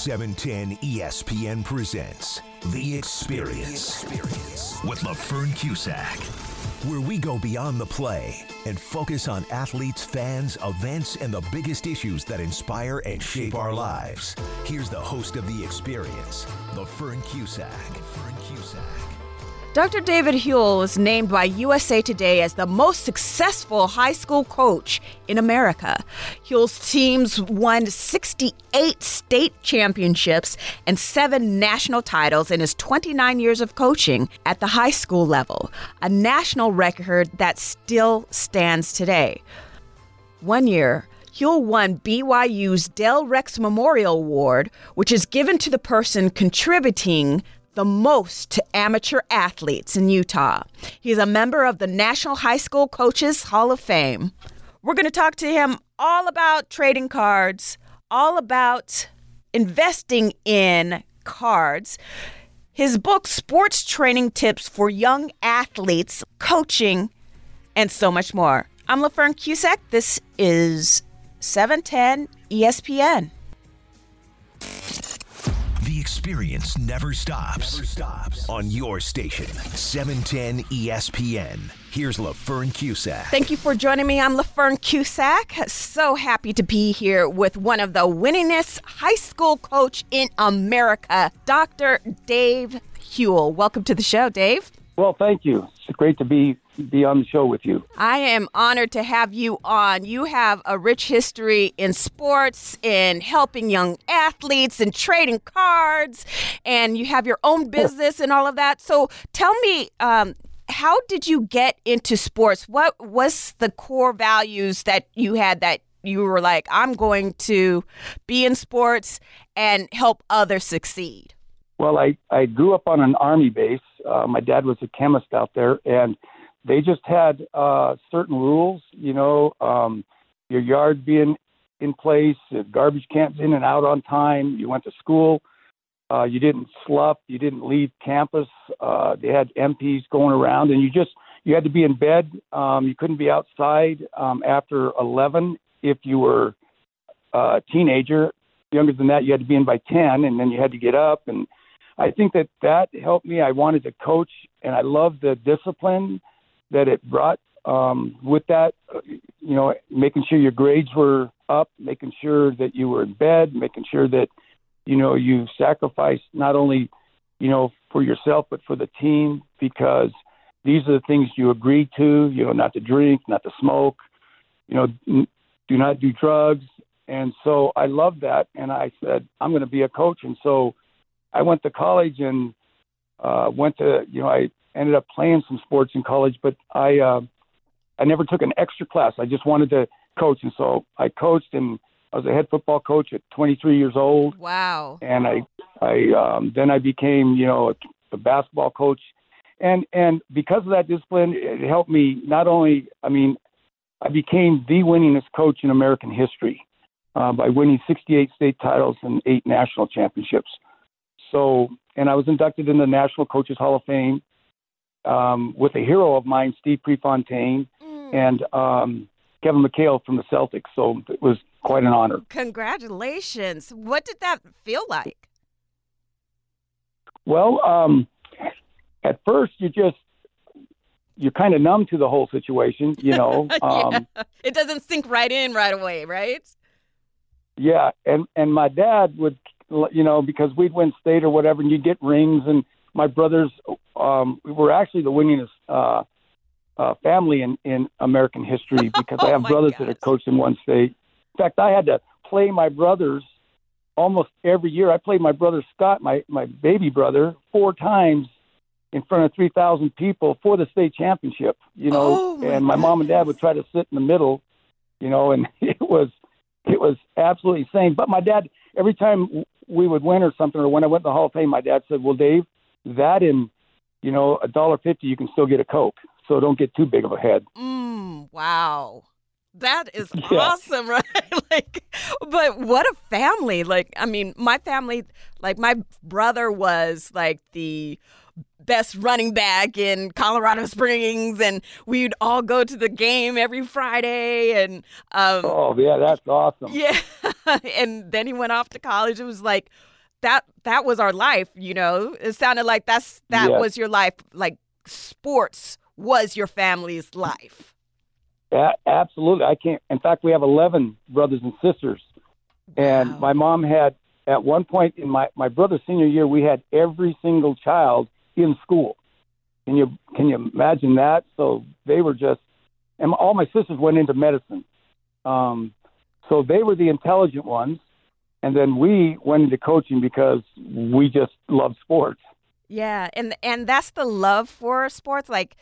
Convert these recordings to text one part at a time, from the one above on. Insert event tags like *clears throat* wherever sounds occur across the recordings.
710 ESPN presents The Experience, the Experience. with LaFern Cusack, where we go beyond the play and focus on athletes, fans, events, and the biggest issues that inspire and shape our lives. Here's the host of The Experience, LaFern Cusack. Dr. David Houle was named by USA Today as the most successful high school coach in America. Houle's teams won 68 state championships and seven national titles in his 29 years of coaching at the high school level, a national record that still stands today. One year, Houle won BYU's Del Rex Memorial Award, which is given to the person contributing the most to amateur athletes in Utah. He's a member of the National High School Coaches Hall of Fame. We're going to talk to him all about trading cards, all about investing in cards. His book, Sports Training Tips for Young Athletes, Coaching, and so much more. I'm LaFern Cusack. This is 710 ESPN. The experience never stops. Never stops. On your station, 710 ESPN. Here's LaFern Cusack. Thank you for joining me. I'm LaFern Cusack. So happy to be here with one of the winningest high school coach in America, Dr. Dave Houle. Welcome to the show, Dave. Well, thank you. It's great to be be on the show with you. I am honored to have you on. You have a rich history in sports, in helping young athletes, and trading cards, and you have your own business and all of that. So, tell me, um, how did you get into sports? What was the core values that you had that you were like, I'm going to be in sports and help others succeed? Well, I, I grew up on an army base. Uh, my dad was a chemist out there, and they just had uh, certain rules, you know, um, your yard being in place, garbage cans in and out on time. You went to school. Uh, you didn't slough. You didn't leave campus. Uh, they had MPs going around, and you just you had to be in bed. Um, you couldn't be outside um, after 11 if you were uh, a teenager. Younger than that, you had to be in by 10, and then you had to get up. And I think that that helped me. I wanted to coach, and I loved the discipline that it brought um, with that, uh, you know, making sure your grades were up, making sure that you were in bed, making sure that, you know, you sacrificed not only, you know, for yourself, but for the team, because these are the things you agreed to, you know, not to drink, not to smoke, you know, do not do drugs. And so I loved that. And I said, I'm going to be a coach. And so I went to college and uh, went to, you know, I ended up playing some sports in college, but I uh, I never took an extra class. I just wanted to coach, and so I coached, and I was a head football coach at 23 years old. Wow! And I I um, then I became you know a, a basketball coach, and and because of that discipline, it helped me not only. I mean, I became the winningest coach in American history uh, by winning 68 state titles and eight national championships. So, and I was inducted in the National Coaches Hall of Fame um, with a hero of mine, Steve Prefontaine, mm. and um, Kevin McHale from the Celtics. So it was quite an honor. Congratulations. What did that feel like? Well, um, at first you just you're kind of numb to the whole situation, you know. *laughs* Um, yeah. It doesn't sink right in right away, right? Yeah, and and my dad would, you know, because we'd win state or whatever, and you'd get rings, and my brothers um, were actually the winningest uh, uh, family in, in American history *laughs* because oh I have brothers gosh. that are coached in one state. In fact, I had to play my brothers almost every year. I played my brother Scott, my my baby brother, four times in front of 3,000 people for the state championship, you know, oh my and my goodness. mom and dad would try to sit in the middle, you know, and *laughs* it was, it was absolutely insane. But my dad, every time we would win or something, or when I went to the Hall of Fame, my dad said, well, Dave, that in you know a dollar fifty you can still get a coke so don't get too big of a head. Mm, wow. That is *laughs* yeah. awesome *laughs* right? Like but what a family. Like i mean my family like my brother was like the best running back in Colorado Springs, and we'd all go to the game every Friday. And um, oh yeah, that's awesome. Yeah, *laughs* and then he went off to college. It was like that. That was our life. You know, it sounded like that's that Yes. was your life. Like sports was your family's life. A- absolutely. I can't. In fact, we have 11 brothers and sisters. And Wow. my mom had, at one point in my, my brother's senior year, we had every single child in school. Can you, can you imagine that? So they were just, and all my sisters went into medicine. Um, so they were the intelligent ones. And then we went into coaching because we just love sports. Yeah, and and that's the love for sports. Like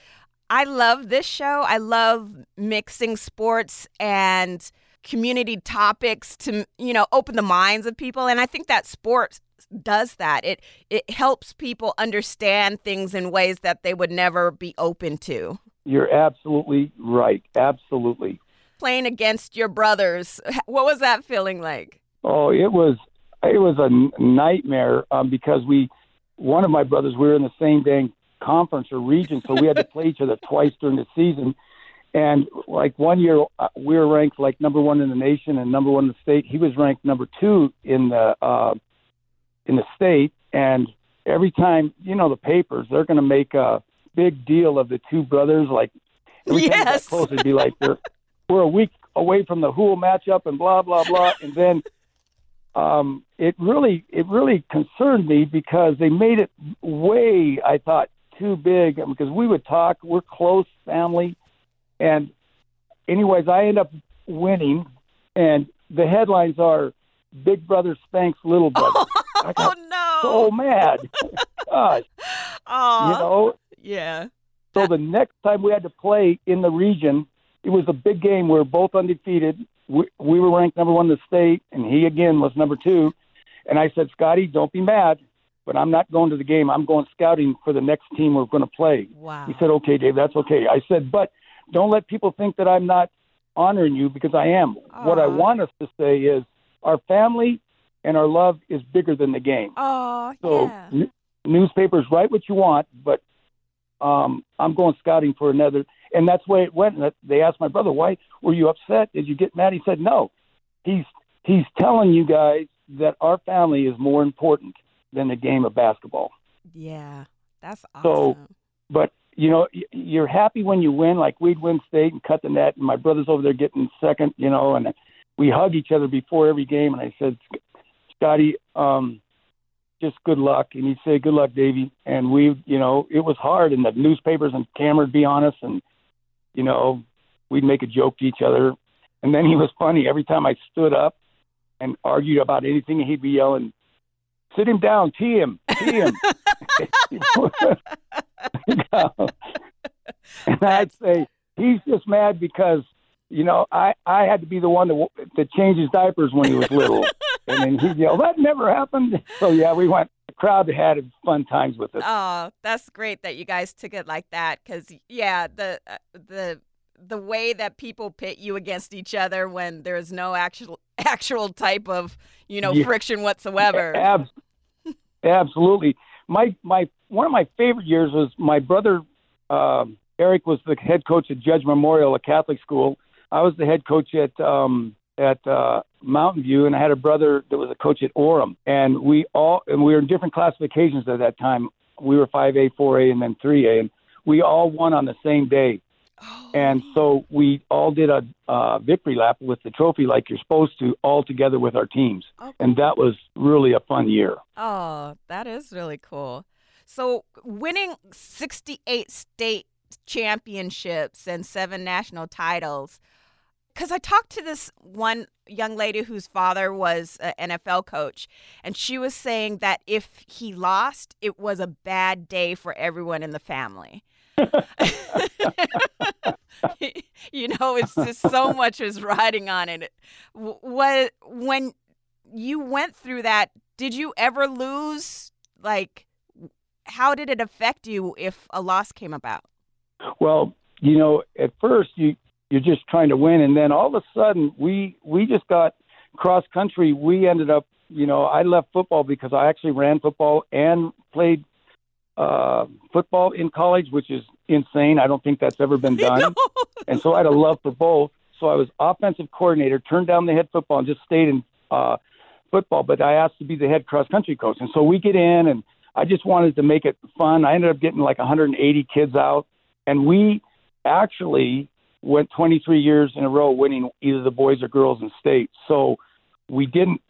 I love this show. I love mixing sports and community topics to, you know, open the minds of people and I think that sports does that. It it helps people understand things in ways that they would never be open to. You're absolutely right. Absolutely. Playing against your brothers, *laughs* what was that feeling like? Oh, it was it was a nightmare um, because we one of my brothers we were in the same dang conference or region, so we had to play each other twice during the season. And like one year, uh, we were ranked like number one in the nation and number one in the state. He was ranked number two in the uh, in the state. And every time, you know, the papers they're going to make a big deal of the two brothers. Like every time we got close, it'd be like we're we're a week away from the who Houle matchup and blah blah blah. And then um, it really it really concerned me because they made it way I thought too big because we would talk we're close family and anyways I end up winning and the headlines are big brother spanks little brother *laughs* I Oh got no. so mad *laughs* gosh Aw. you know Yeah. so the next time we had to play in the region, it was a big game. We were both undefeated. We, we were ranked number one in the state, and he again was number two. And I said, Scotty, don't be mad, but I'm not going to the game. I'm going scouting for the next team we're going to play. Wow. He said, okay, Dave, that's okay. I said, but don't let people think that I'm not honoring you because I am. What I want us to say is our family and our love is bigger than the game. Oh, So yeah. n- newspapers write what you want, but um, I'm going scouting for another, and that's the way it went. And They asked my brother, "Why were you upset? Did you get mad?" He said, "No, he's he's telling you guys that our family is more important than the game of basketball. Yeah. That's So- But you know, you're happy when you win. Like we'd win state and cut the net, and my brother's over there getting second. You know, and we hug each other before every game. And I said, Scotty, um, just good luck. And he'd say, good luck, Davey. And we, you know, it was hard, and the newspapers and camera would be on us, and you know, we'd make a joke to each other. And then he was funny. Every time I stood up and argued about anything, he'd be yelling, "Sit him down, tee him, tee him." *laughs* *laughs* *laughs* *laughs* and I'd say he's just mad because you know I I had to be the one to to change his diapers when he was little, *laughs* and then he'd yell, "That never happened." So yeah, we went. The crowd had fun times with us. Oh, that's great that you guys took it like that. Because yeah, the uh, the the way that people pit you against each other when there's no actual actual type of you know Yeah. friction whatsoever. Ab- absolutely. My my one of my favorite years was my brother um, Eric was the head coach at Judge Memorial, a Catholic school. I was the head coach at um, at uh, Mountain View, and I had a brother that was a coach at Orem. And we all and we were in different classifications at that time. We were 5A, 4A, and then 3A, and we all won on the same day. Oh, And so we all did a uh, victory lap with the trophy like you're supposed to, all together with our teams. oh, And that was really a fun year. oh, that is really cool. So winning 68 state championships and seven national titles. Because I talked to this one young lady whose father was an NFL coach, and she was saying that if he lost, it was a bad day for everyone in the family. *laughs* you know, it's just so much is riding on it. What when you went through that, did you ever lose? Like, how did it affect you if a loss came about? Well, you know, at first you you're just trying to win, and then all of a sudden we we just got cross country. We ended up, you know, I left football because I actually ran football and played uh, football in college, which is insane. I don't think that's ever been *laughs* done. and so I had a love for both. So I was offensive coordinator, turned down the head football, and just stayed in uh, football. But I asked to be the head cross country coach, and so we get in, and I just wanted to make it fun. I ended up getting like 180 kids out, and we actually went 23 years in a row winning either the boys or girls in state. So we didn't,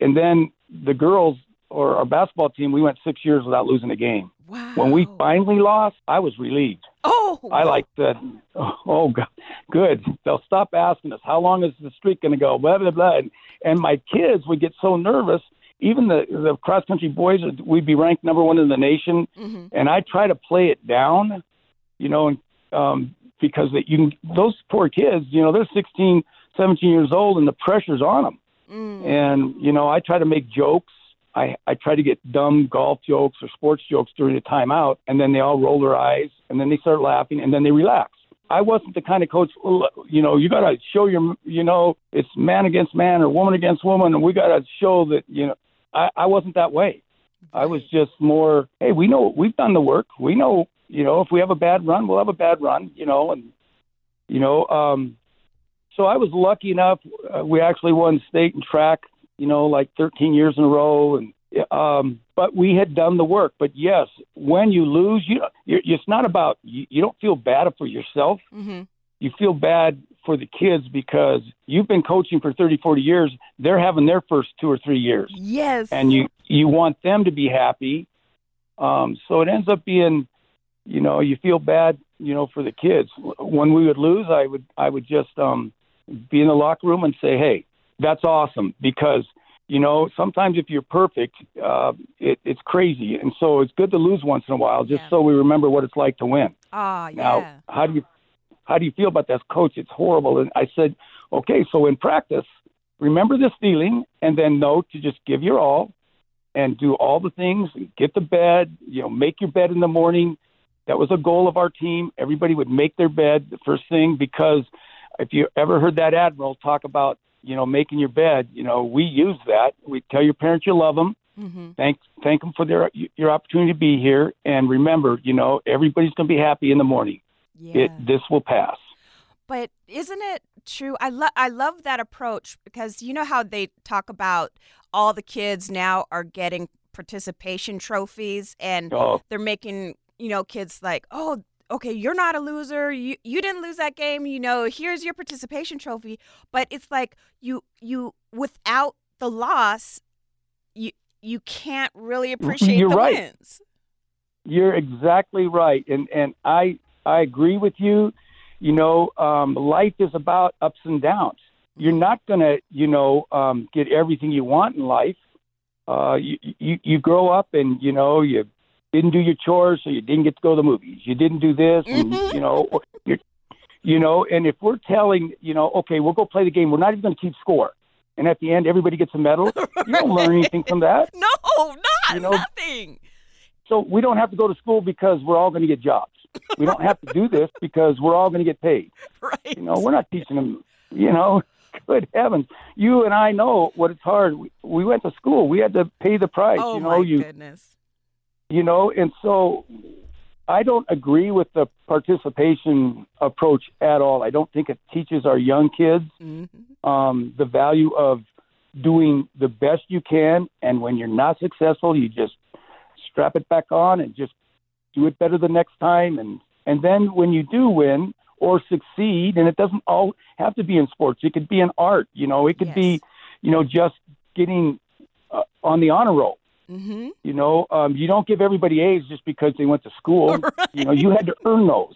and then the girls or our basketball team, we went six years without losing a game. Wow. When we finally lost, I was relieved. oh, I like that. Oh, God, good. They'll stop asking us how long is the streak going to go. Blah blah blah. And, and my kids would get so nervous. Even the the cross country boys, we'd be ranked number one in the nation, Mhm. and I try to play it down, you know, and, um, because that you can, those poor kids, you know, they're 16, 17 years old, and the pressure's on them. Mm. And you know, I try to make jokes. I I try to get dumb golf jokes or sports jokes during the timeout, and then they all roll their eyes, and then they start laughing, and then they relax. I wasn't the kind of coach, you know, you got to show your, you know, it's man against man or woman against woman, and we got to show that, you know, I, I wasn't that way. I was just more, hey, we know we've done the work. We know, you know, if we have a bad run, we'll have a bad run, you know, and you know, um, so I was lucky enough. Uh, we actually won state and track, you know, like 13 years in a row, and um, but we had done the work. But yes, when you lose, you you're, it's not about you, you don't feel bad for yourself. Mhm. You feel bad for the kids because you've been coaching for 30, 40 years. They're having their first two or three years Yes. and you you want them to be happy. Um, so it ends up being, you know, you feel bad, you know, for the kids. When we would lose, I would I would just um, be in the locker room and say, "Hey, that's awesome," because you know sometimes if you're perfect, uh, it, it's crazy, and so it's good to lose once in a while, just Yeah. so we remember what it's like to win. Ah, Now, yeah. how do you how do you feel about that, coach? It's horrible. And I said, okay, so in practice, remember this feeling, and then know to just give your all, and do all the things. And get to bed. You know, make your bed in the morning. That was a goal of our team. Everybody would make their bed the first thing because if you ever heard that admiral talk about you know making your bed, you know we use that. We tell your parents you love them hmm thank thank them for their your opportunity to be here and remember you know everybody's going to be happy in the morning Yeah. it this will pass But isn't it true? I love I love that approach because you know how they talk about all the kids now are getting participation trophies and oh they're making you know kids like oh okay you're not a loser you you didn't lose that game you know here's your participation trophy. But it's like you you without the loss you you can't really appreciate You're the right. wins. You're exactly right and and i i agree with you. You know um life is about ups and downs. You're not going to you know um get everything you want in life. Uh you you you grow up and you know you didn't do your chores so you didn't get to go to the movies you didn't do this and Mhm. you know you're you know and if we're telling you know okay we'll go play the game we're not even going to keep score and at the end everybody gets a medal *laughs* you don't learn anything from that no not You know- nothing so we don't have to go to school because we're all going to get jobs. We don't have to do this *laughs* because we're all going to get paid. right You know, we're not teaching them. You know, *laughs* good heavens, you and I know what it's hard. We, we went to school. We had to pay the price. oh you know, my you goodness you know, and so I don't agree with the participation approach at all. I don't think it teaches our young kids mm-hmm. um, the value of doing the best you can, and when you're not successful, you just strap it back on and just do it better the next time. And and then when you do win or succeed, and it doesn't all have to be in sports. It could be in art. You know, it could Yes. be, you know, just getting uh, on the honor roll. Hmm You know, um, you don't give everybody A's just because they went to school. *laughs* You know, you had to earn those.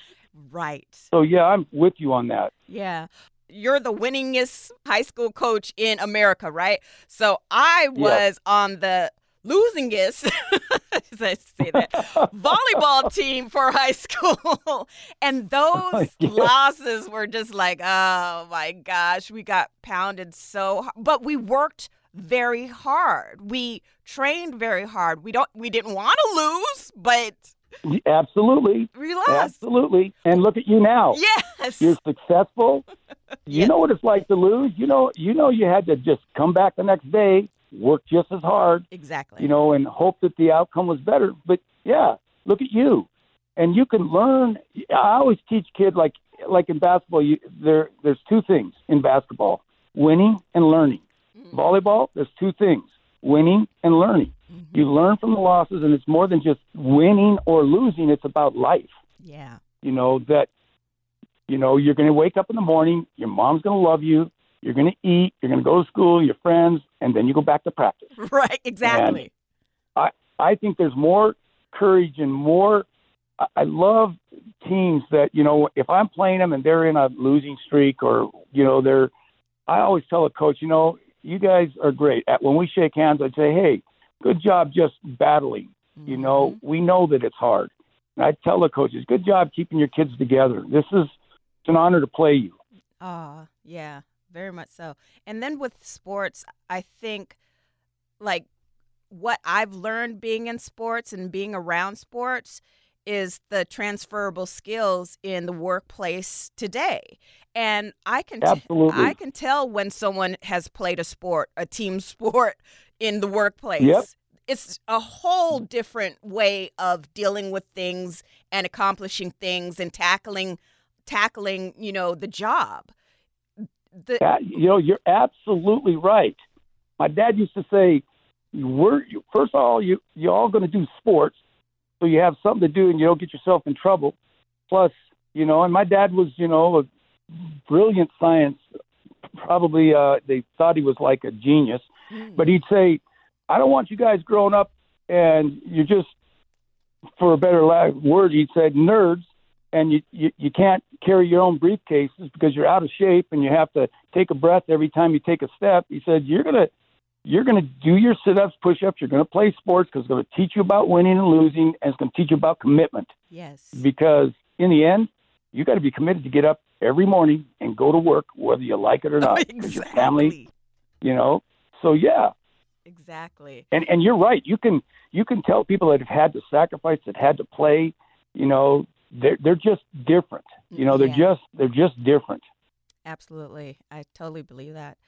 right So yeah, I'm with you on that. Yeah. You're the winningest high school coach in America, right? So I was on the losingest, *laughs* as I say that, *laughs* volleyball team for high school. and those Yeah. losses were just like, oh my gosh, we got pounded so hard. But we worked very hard. We trained very hard. We don't we didn't want to lose, but Absolutely. we lost. Absolutely. And look at you now. Yes. You're successful. *laughs* You Yes. know what it's like to lose. You know, you know you had to just come back the next day, work just as hard, exactly. you know, and hope that the outcome was better. But yeah, look at you, and you can learn. I always teach kids like like in basketball. You, there there's two things in basketball: winning and learning. Volleyball, there's two things: winning and learning. Mm-hmm. You learn from the losses, and it's more than just winning or losing. It's about life. Yeah. You know that. You know you're going to wake up in the morning. Your mom's going to love you. You're going to eat. You're going to go to school. Your friends, and then you go back to practice. *laughs* Right. Exactly. And I I think there's more courage and more. I love teams that you know if I'm playing them and they're in a losing streak or you know they're. I always tell a coach, you know, you guys are great. At when we shake hands, I'd say, hey, good job just battling. Mm-hmm. You know, we know that it's hard. And I tell the coaches, good job keeping your kids together. This is it's an honor to play you. Ah, uh, yeah, very much so. And then with sports, I think like what I've learned being in sports and being around sports is the transferable skills in the workplace today. And I can t- I can tell when someone has played a sport, a team *laughs* sport in the workplace. Yep. It's a whole different way of dealing with things and accomplishing things and tackling tackling, you know, the job. The- yeah, you know, you're absolutely right. My dad used to say, we're first of all you you all going to do sports, so you have something to do and you don't get yourself in trouble. Plus, you know, and my dad was you know a brilliant science. Probably uh, they thought he was like a genius, mm. but he'd say, "I don't want you guys growing up and you're just, for a better word, he'd said nerds." and you, you you can't carry your own briefcases because you're out of shape and you have to take a breath every time you take a step. He said you're gonna you're going to do your sit ups, push ups. You're going to play sports because it's going to teach you about winning and losing, and it's going to teach you about commitment. Yes. Because in the end, you got to be committed to get up every morning and go to work, whether you like it or *laughs* not. exactly. Your family, you know. So yeah. Exactly. And and you're right. You can you can tell people that have had to sacrifice, that had to play. You know, they're they're just different. You know, they're yeah. just they're just different. Absolutely, I totally believe that.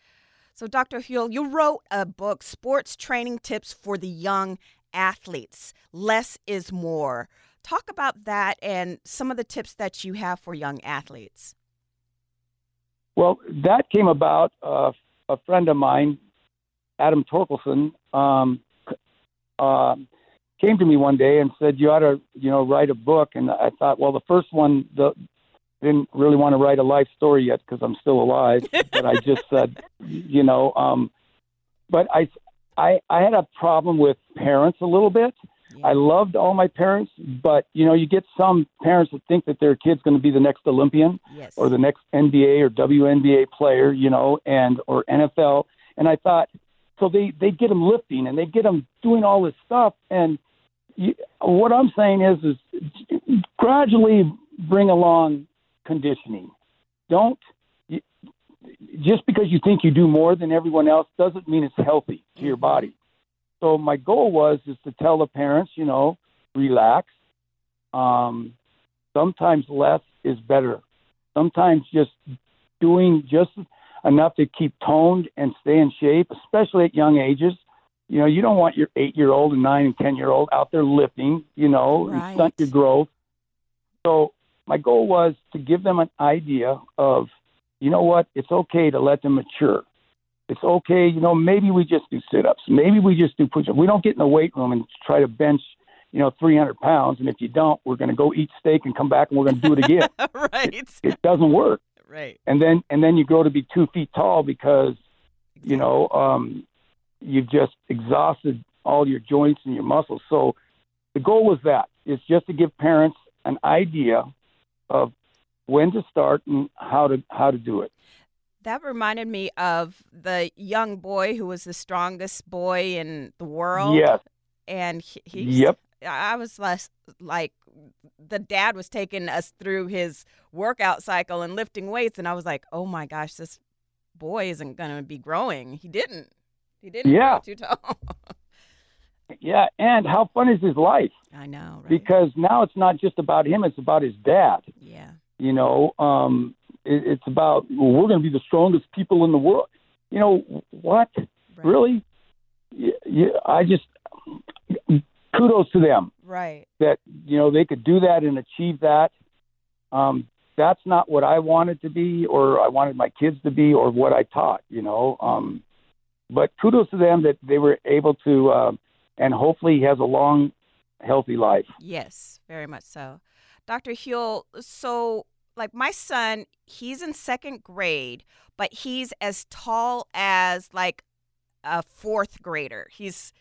So, Dr. Houle, you wrote a book, Sports Training Tips for the Young Athletes Less is More. Talk about that and some of the tips that you have for young athletes. Well, that came about. Uh, a friend of mine, Adam Torkelson, um, uh, came to me one day and said, "You ought to, you know, write a book." And I thought, well, the first one, the didn't really want to write a life story yet because I'm still alive. *laughs* but I just said, you know, um, but I, I, I had a problem with parents a little bit. Yeah. I loved all my parents, but you know, you get some parents that think that their kid's going to be the next Olympian yes. or the next NBA or WNBA player, you know, and or NFL. And I thought, so they they get them lifting and they get them doing all this stuff. And you, what I'm saying is, is gradually bring along conditioning. Don't you, just because you think you do more than everyone else doesn't mean it's healthy to your body. So my goal was is to tell the parents, you know, relax. Um, sometimes less is better. Sometimes just doing just enough to keep toned and stay in shape, especially at young ages. You know, you don't want your eight year old and nine and ten year old out there lifting, you know, right. and stunt your growth. So my goal was to give them an idea of, you know what, it's okay to let them mature. It's okay, you know, maybe we just do sit ups. Maybe we just do push ups. We don't get in the weight room and try to bench, you know, 300 pounds. And if you don't, we're going to go eat steak and come back and we're going to do it again. *laughs* right. It, it, doesn't work. Right. And then, and then you grow to be two feet tall because, you know, um, you've just exhausted all your joints and your muscles. So the goal was that is just to give parents an idea of when to start and how to how to do it. That reminded me of the young boy who was the strongest boy in the world. Yes. And he, yep. I was less like the dad was taking us through his workout cycle and lifting weights, and I was like, oh my gosh, this boy isn't going to be growing. He didn't. He didn't yeah. grow too tall. *laughs* Yeah, and how fun is his life? I know, right? Because now it's not just about him; it's about his dad. Yeah. You know, um, it, it's about well, we're going to be the strongest people in the world. You know what? Right. Really? Yeah, yeah, I just kudos to them. Right. that you know they could do that and achieve that. Um, that's not what I wanted to be, or I wanted my kids to be, or what I taught. You know, um, but kudos to them that they were able to, uh, and hopefully he has a long, healthy life. Yes, very much so. Dr. Houle, so like my son, he's in second grade, but he's as tall as like a fourth grader. He's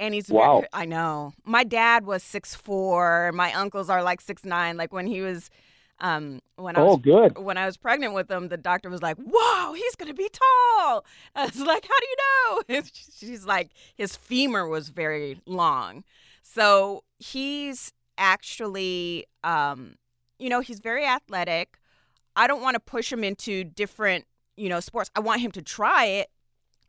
and he's Wow. very, I know. My dad was six four. My uncles are like six nine. Like when he was um when I Oh, was good. when I was pregnant with him, the doctor was like, "Whoa, he's gonna be tall." I was *laughs* like, "How do you know?" *laughs* She's like, "His femur was very long, so he's actually, um, you know, he's very athletic. I don't want to push him into different, you know, sports. I want him to try it,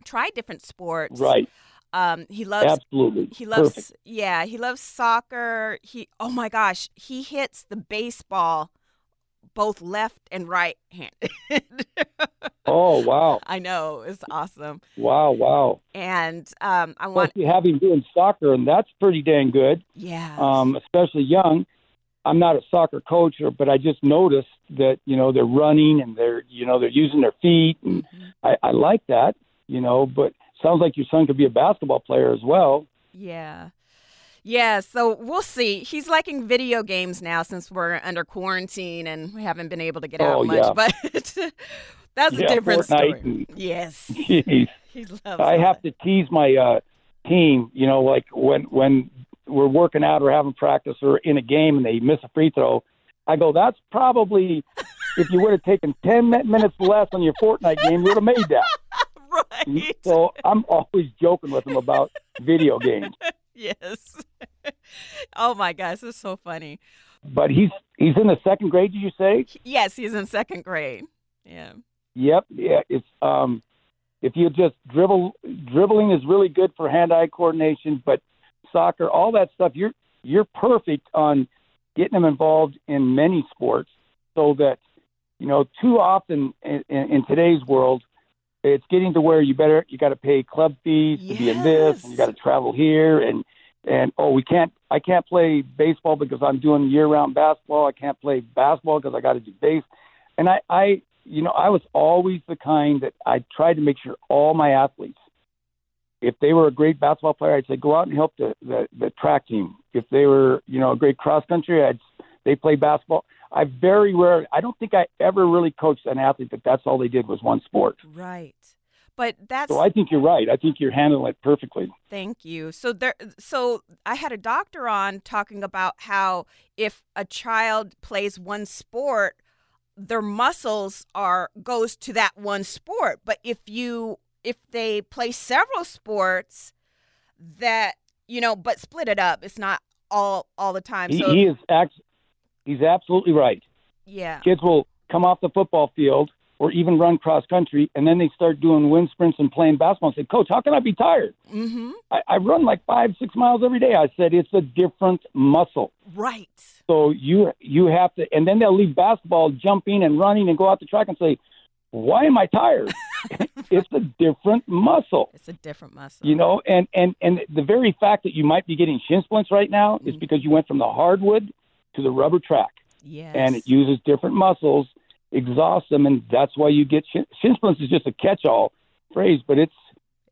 try different sports. Right. Um, he loves Absolutely. he loves Perfect. yeah, he loves soccer. He oh my gosh, he hits the baseball both left and right handed. *laughs* Oh, wow. I know, it's awesome. Wow. Wow. And um I want you have him doing soccer, and that's pretty dang good, yeah. um, especially young. I'm not a soccer coach, or, but I just noticed that you know they're running and they're you know they're using their feet, and Mhm. I, I like that. You know, but sounds like your son could be a basketball player as well. Yeah. Yeah, so we'll see. He's liking video games now since we're under quarantine and we haven't been able to get out Oh, much. yeah. But *laughs* that's a Yeah, different Fortnite story. Yes. *laughs* He loves I have to tease my uh, team. You know, like when when we're working out or having practice or in a game and they miss a free throw, I go, "That's probably *laughs* if you would have taken ten minutes less on your Fortnite game, you would have made that." right. So I'm always joking with them about video games. Yes. *laughs* oh my gosh, it's so funny. But he's he's in the second grade. Did you say? Yes, he's in second grade. Yeah. Yep. Yeah. It's um, if you just dribble, dribbling is really good for hand-eye coordination. But soccer, all that stuff, you're you're perfect on getting them involved in many sports. So that you know, too often in, in, in today's world, it's getting to where you better you got to pay club fees to be in this, and you got to travel here, and and oh, we can't. I can't play baseball because I'm doing year-round basketball. I can't play basketball because I got to do base. And I, I, you know, I was always the kind that I tried to make sure all my athletes, if they were a great basketball player, I'd say go out and help the the, the track team. If they were, you know, a great cross country, I'd they play basketball. I very rarely. I don't think I ever really coached an athlete that that's all they did was one sport. Right. But that's So I think you're right. I think you're handling it perfectly. Thank you. So there so I had a doctor on talking about how if a child plays one sport, their muscles are goes to that one sport. But if you if they play several sports that you know, but split it up, it's not all all the time. He, so he is act, he's absolutely right. yeah. Kids will come off the football field or even run cross country, and then they start doing wind sprints and playing basketball and say, Coach, how can I be tired? Mhm. I, I run like five, six miles every day. I said, it's a different muscle. Right. So you you have to, and then they'll leave basketball, jumping and running, and go out the track and say, "Why am I tired?" *laughs* it's a different muscle, It's a different muscle. you know. And and and the very fact that you might be getting shin splints right now is Mhm. because you went from the hardwood to the rubber track, yes. and it uses different muscles, exhausts them, and that's why you get shin, shin splints. Is just a catch-all phrase, but it's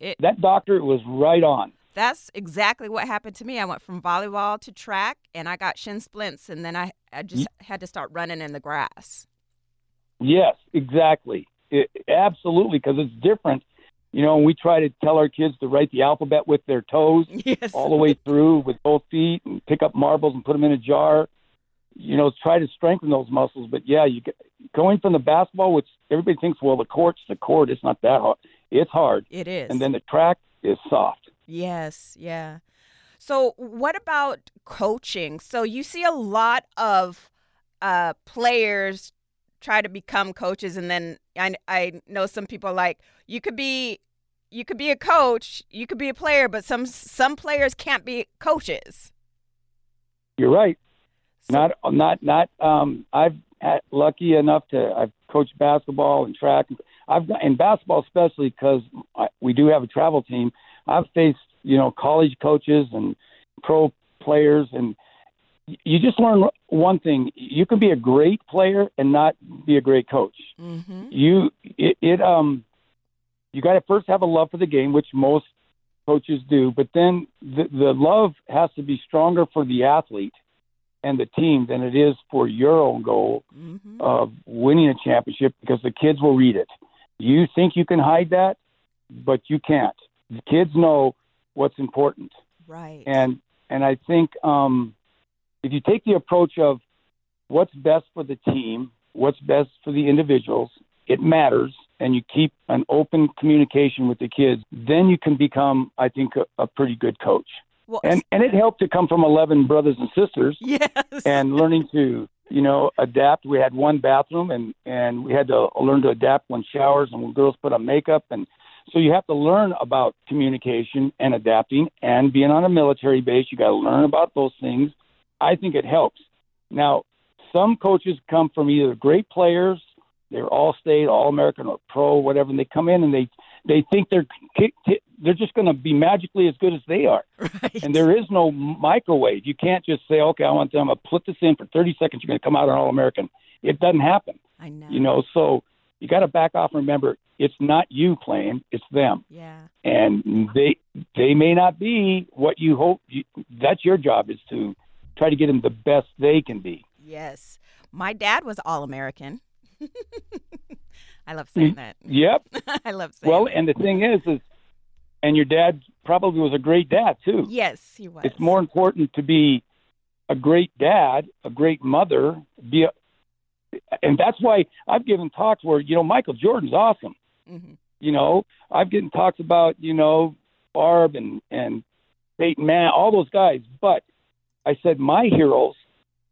It- that doctor was right on. That's exactly what happened to me. I went from volleyball to track and I got shin splints and then I, I just had to start running in the grass. Yes, exactly. It, absolutely, because it's different. You know, we try to tell our kids to write the alphabet with their toes *laughs* Yes. all the way through with both feet and pick up marbles and put them in a jar. You know, try to strengthen those muscles. But yeah, you get, going from the basketball, which everybody thinks, well, the court's the court. It's not that hard. It's hard. It is. And then the track is soft. Yes, yeah. So, what about coaching? So, you see a lot of uh, players try to become coaches, and then I, I know some people like you could be you could be a coach, you could be a player, but some some players can't be coaches. You're right. Not not not um i've had lucky enough to i've coached basketball and track i've in basketball especially because we do have a travel team i've faced you know college coaches and pro players and you just learn one thing: you can be a great player and not be a great coach. Mm-hmm. You it, it um you got to first have a love for the game, which most coaches do, but then the, the love has to be stronger for the athlete and the team than it is for your own goal Mm-hmm. of winning a championship because the kids will read it. You think you can hide that, but you can't. The kids know what's important, Right. and and I think um, if you take the approach of what's best for the team, what's best for the individuals, it matters, and you keep an open communication with the kids, then you can become, I think, a, a pretty good coach. Well, And and it helped to come from eleven brothers and sisters *laughs* yes. and learning to you know adapt. We had one bathroom and and we had to learn to adapt when showers and when girls put on makeup. And so you have to learn about communication and adapting and being on a military base. You got to learn about those things. I think it helps. Now some coaches come from either great players they're all state all american or pro whatever and they come in and they they think they're they're just going to be magically as good as they are *laughs* right. and there is no microwave. You can't just say, okay, I want them to put this in for 30 seconds. You're going to come out an All American. It doesn't happen, I know. you know. So you got to back off and remember, it's not you playing, it's them, Yeah. and they they may not be what you hope. You, that's your job is to try to get them the best they can be. Yes. My dad was all American. *laughs* I love saying that. Yep. *laughs* I love saying Well, that. and the thing is, is and your dad probably was a great dad too. Yes, he was. it's more important to be a great dad, a great mother, be a, and that's why I've given talks where you know Michael Jordan's awesome. hmm You know, I've given talks about you know Barb and and Peyton Man, all those guys, but I said my heroes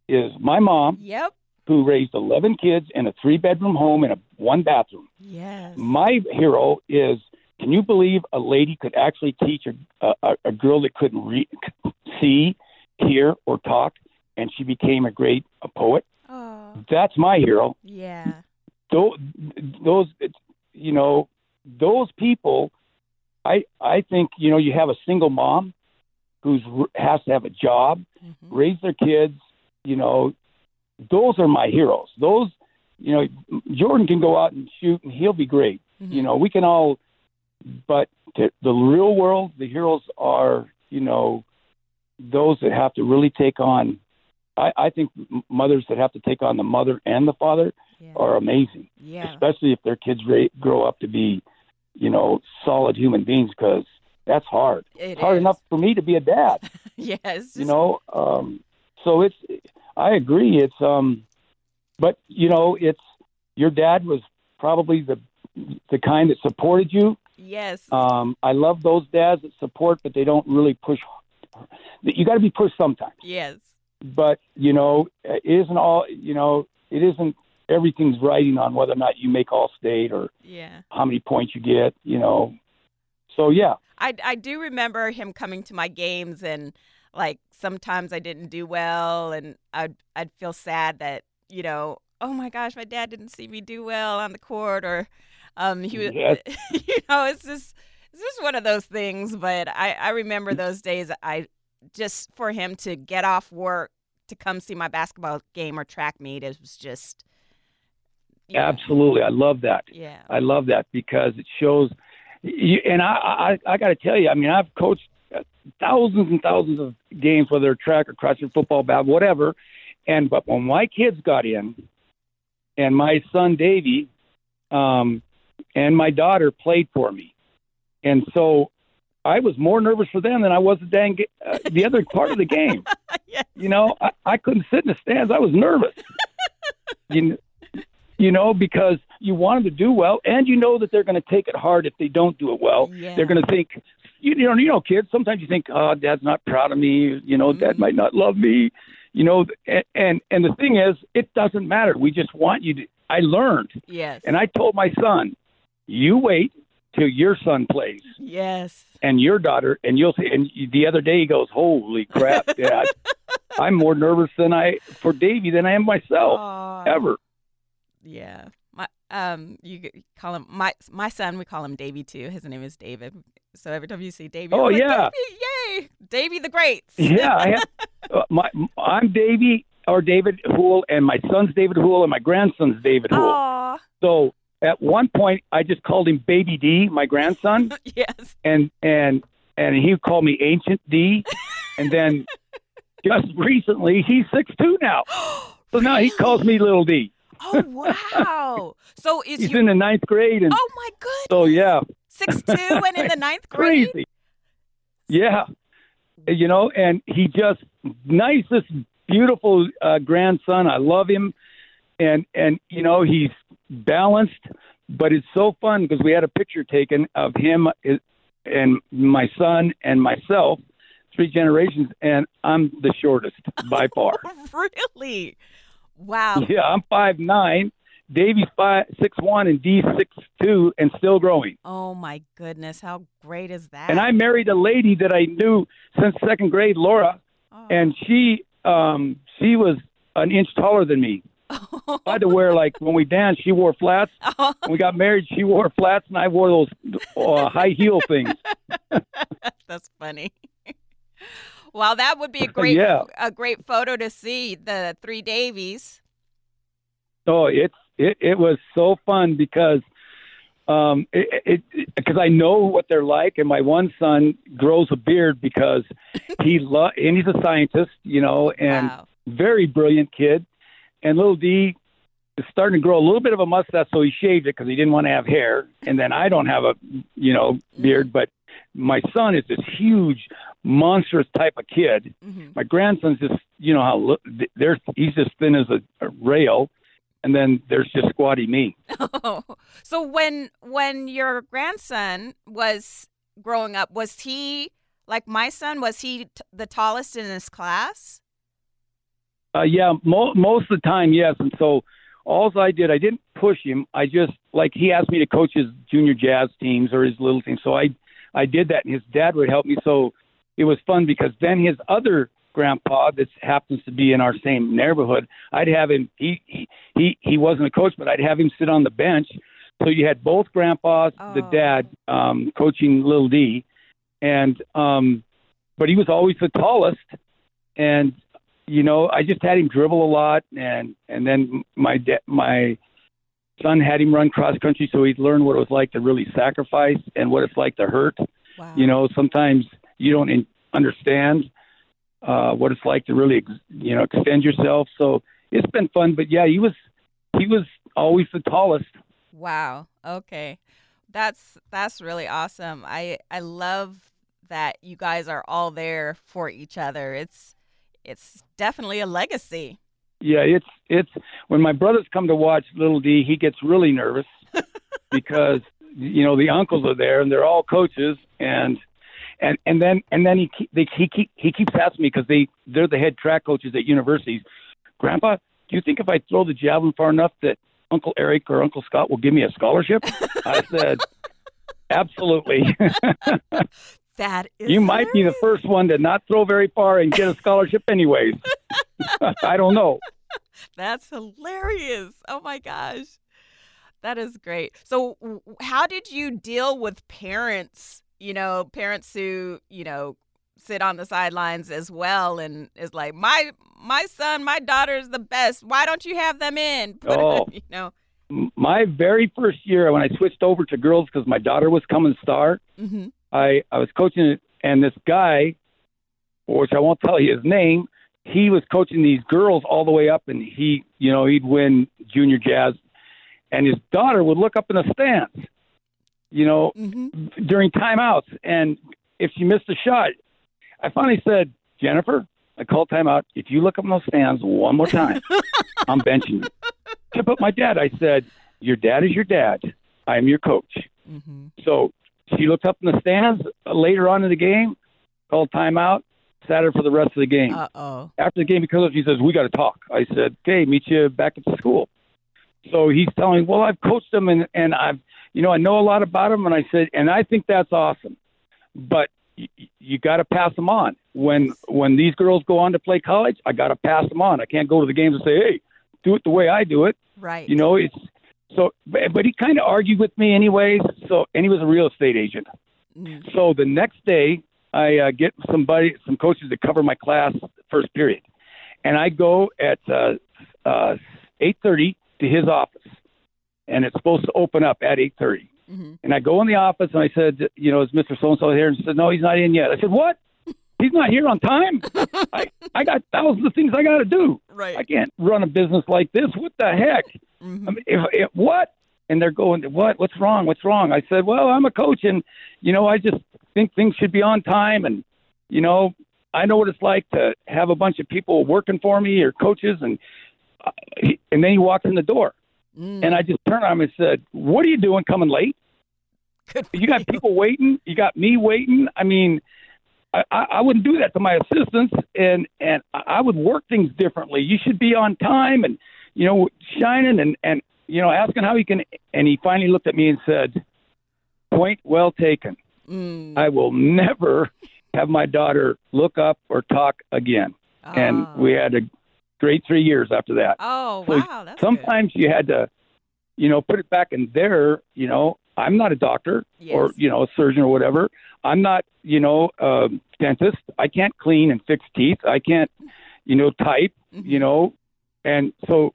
is my mom Yep. Who raised 11 kids in a three bedroom home and a one bathroom. Yes. My hero is can you believe a lady could actually teach a, a, a girl that couldn't read, see, hear, or talk, and she became a great a poet? oh, That's my hero. yeah. Those, those, you know, those people. I I think you know you have a single mom who's has to have a job, hmm raise their kids. You know, those are my heroes. Those, you know, Jordan can go out and shoot and he'll be great. Mm-hmm. You know, we can all, but to the real world, the heroes are, you know, those that have to really take on. I, I think m- mothers that have to take on the mother and the father Yeah. are amazing, yeah. especially if their kids ra- grow up to be, you know, solid human beings because that's hard. It It's hard is. enough for me to be a dad *laughs* yes. you know um so it's i agree it's um but you know it's your dad was probably the the kind that supported you Yes. um i love those dads that support but they don't really push you got to be pushed sometimes yes. but you know it isn't all you know it isn't everything's riding on whether or not you make all state or Yeah. how many points you get you know so yeah I I do remember him coming to my games and like sometimes I didn't do well and I'd I'd feel sad that you know oh my gosh my dad didn't see me do well on the court or um he was Yes. *laughs* you know it's just it's just one of those things but I I remember those days I just for him to get off work to come see my basketball game or track meet it was just yeah absolutely i love that yeah I love that because it shows. You, and I, I, I got to tell you, I mean, I've coached thousands and thousands of games, whether track or cross country, football, bat, whatever. And but when my kids got in, and my son Davy, um, and my daughter played for me, and so I was more nervous for them than I was the dang uh, the other part of the game. *laughs* yes. You know, I, I couldn't sit in the stands. I was nervous. *laughs* you, you know, because you want them to do well, and you know that they're going to take it hard if they don't do it well. Yeah. They're going to think, you, you know, you know, kids. Sometimes you think, oh, dad's not proud of me. You know, dad Mhm. might not love me. You know, and, and and the thing is, it doesn't matter. We just want you to. I learned, yes and I told my son, you wait till your son plays yes and your daughter, and you'll see. And the other day he goes, "Holy crap, *laughs* Dad! I'm more nervous than I for Davy than I am myself Aw. ever." Yeah. Um you call him my my son we call him Davy too. His name is David. So every time you see Davy Oh, like, yeah. Davy, yay. Davy the Greats. yeah, I have, *laughs* uh, my I'm Davy or David Houle, and my son's David Houle, and my grandson's David Houle. Aw, So at one point, I just called him Baby D, my grandson, *laughs* yes. and and and he called me Ancient D, *laughs* and then just recently he's six two now, *gasps* so now he calls me Little D. Oh wow! So *laughs* is He's you? in the ninth grade, and oh my goodness! so yeah, Six two *laughs* and in the ninth grade. crazy. Yeah, you know, and he just nicest, beautiful uh, grandson. I love him, and and you know he's balanced, but it's so fun because we had a picture taken of him and my son and myself, three generations, and I'm the shortest by *laughs* far. really? Wow. *laughs* yeah, I'm five nine. Davy's five six one and D six two and still growing. Oh my goodness! How great is that? And I married a lady that I knew since second grade, Laura, Oh. and she um she was an inch taller than me. *laughs* I had to wear like when we danced, she wore flats. Oh, *laughs* When we got married, she wore flats, and I wore those uh, high heel things. that's funny. Well, that would be a *clears throat* great Yeah. a great photo to see the three Davies. Oh, it's it it was so fun because um it because I know what they're like, and my one son grows a beard because he *laughs* lo- and he's a scientist, you know, and wow. very brilliant kid. And little D is starting to grow a little bit of a mustache, so he shaved it because he didn't want to have hair. And then I don't have a, you know, beard, but my son is this huge, monstrous type of kid. hmm My grandson's just, you know how there's he's just thin as a, a rail, and then there's just squatty me. *laughs* so when when your grandson was growing up, was he like my son? Was he t- the tallest in his class? Uh, yeah, mo- most of the time, yes. And so, all I did, I didn't push him. I just like he asked me to coach his junior jazz teams or his little teams. So I, I did that, and his dad would help me. So it was fun because then his other grandpa that happens to be in our same neighborhood, I'd have him. He he he, he wasn't a coach, but I'd have him sit on the bench. So you had both grandpas, the Oh. dad um, coaching little D, and um, but he was always the tallest, and you know, I just had him dribble a lot, and and then my da- my son had him run cross country, so he'd learn what it was like to really sacrifice and what it's like to hurt. Wow. You know, sometimes you don't in, understand uh, what it's like to really, ex- you know, extend yourself. So it's been fun, but yeah, he was he was always the tallest. Wow. Okay. That's that's really awesome. I I love that you guys are all there for each other. It's it's definitely a legacy. Yeah, it's it's when my brothers come to watch Little D, he gets really nervous *laughs* because you know the uncles are there and they're all coaches and and and then and then he they, he keep, he keeps asking me because they they're the head track coaches at universities. Grandpa, do you think if I throw the javelin far enough that Uncle Eric or Uncle Scott will give me a scholarship? I said, *laughs* absolutely. That is you might be the first one to not throw very far and get a scholarship anyways. *laughs* *laughs* I don't know. *laughs* That's hilarious. Oh my gosh. That is great. So, how did you deal with parents, you know, parents who, you know, sit on the sidelines as well and is like, "My my son, my daughter is the best. Why don't you have them in?" Put *laughs* Oh. you know. my very first year when I switched over to girls because my daughter was coming star, Mhm. I I was coaching it, and this guy, which I won't tell you his name, he was coaching these girls all the way up, and he, you know, he'd win junior jazz, and his daughter would look up in the stands, you know, Mhm. during timeouts, and if she missed a shot, I finally said, Jennifer, I called timeout. If you look up in those stands one more time, *laughs* I'm benching you. To put my dad, I said, Your dad is your dad. I am your coach. Mhm. So she looked up in the stands later on in the game, called timeout, sat her for the rest of the game. Uh-oh. After the game, because she says, We got to talk. I said, Okay, meet you back at the school. So he's telling, Well, I've coached him and, and I've, you know, I know a lot about him. And I said, And I think that's awesome. But y- y- you got to pass them on. When when these girls go on to play college, I got to pass them on. I can't go to the games and say, Hey, do it the way I do it. Right. You know, it's so, but but he kind of argued with me anyways. So, and he was a real estate agent. Mhm. So the next day, I uh, get somebody, some coaches to cover my class first period, and I go at uh, uh, eight thirty to his office, and it's supposed to open up at eight thirty. Mhm. And I go in the office and I said, you know, is Mr. So and so here? And she said, no, he's not in yet. I said, what? He's not here on time. *laughs* I I got thousands of things I got to do. Right. I can't run a business like this. What the heck? Mhm. I mean, if, if what? And they're going, what? What's wrong? What's wrong? I said, well, I'm a coach, and you know, I just think things should be on time, and you know, I know what it's like to have a bunch of people working for me or coaches, and uh, and then he walks in the door, Mm. and I just turned on him and said, "What are you doing coming late? You got people waiting. You got me waiting. I mean." I, I wouldn't do that to my assistants, and and I would work things differently. You should be on time, and you know, shining and and you know, asking how he can. And he finally looked at me and said, "Point well taken. Mm. I will never have my daughter look up or talk again." And Oh. we had a great three years after that. Oh So wow, that's good. Sometimes you had to, you know, put it back in there. You know, I'm not a doctor or you know a surgeon or whatever. I'm not, you know, a dentist. I can't clean and fix teeth. I can't, you know, type. Mhm. You know, and so,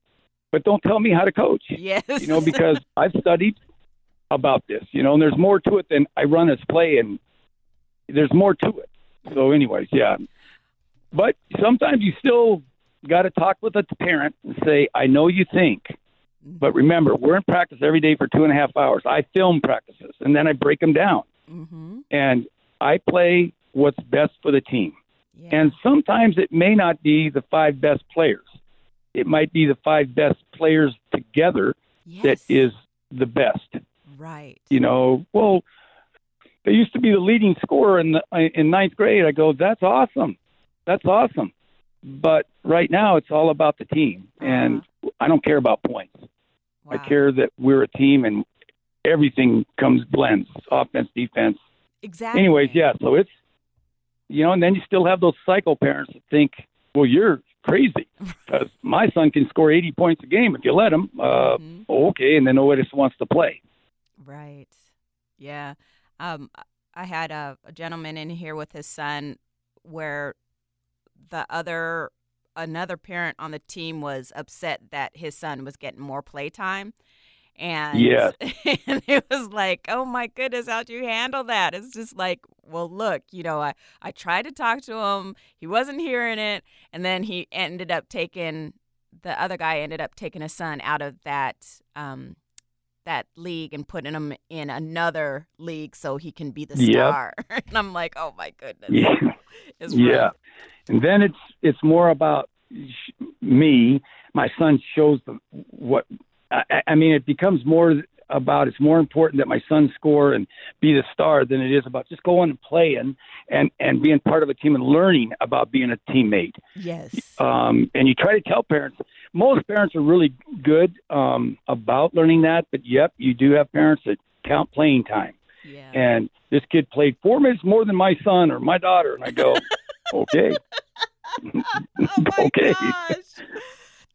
but don't tell me how to coach. Yes. You know, because *laughs* I've studied about this. You know, and there's more to it than I run this play, and there's more to it. So, anyways, yeah. But sometimes you still got to talk with a parent and say, "I know you think." But remember, we're in practice every day for two and a half hours. I film practices and then I break them down mm-hmm. and I play what's best for the team. yeah. And sometimes it may not be the five best players. It might be the five best players together yes. that is the best. right. You know, well, they used to be the leading scorer in the in ninth grade. I go, that's awesome, that's awesome. But right now, it's all about the team, and uh-huh. I don't care about points. I care that we're a team and everything comes blends offense, defense. Exactly. Anyways, yeah. So it's you know, and then you still have those psycho parents that think, well, you're crazy because my son can score 80 points a game if you let him. Uh, Mhm. okay, and then nobody wants to play. Right. Yeah. Um, I had a, a gentleman in here with his son where the other another parent on the team was upset that his son was getting more playtime. And, Yes. *laughs* and it was like, oh my goodness, how'd you handle that? It's just like, well, look, you know, I, I tried to talk to him. He wasn't hearing it. And then he ended up taking, the other guy ended up taking his son out of that um, that league and putting him in another league so he can be the Yep. star. *laughs* and I'm like, oh my goodness. Yeah. *laughs* Yeah, and then it's it's more about me. My son shows the what. I, I mean, it becomes more about it's more important that my son score and be the star than it is about just going and playing and and being part of a team and learning about being a teammate. Yes. Um, and you try to tell parents. Most parents are really good um, about learning that, but yep, you do have parents that count playing time yeah. and this kid played four minutes more than my son or my daughter, and I go, *laughs* okay, *laughs* oh *laughs* okay.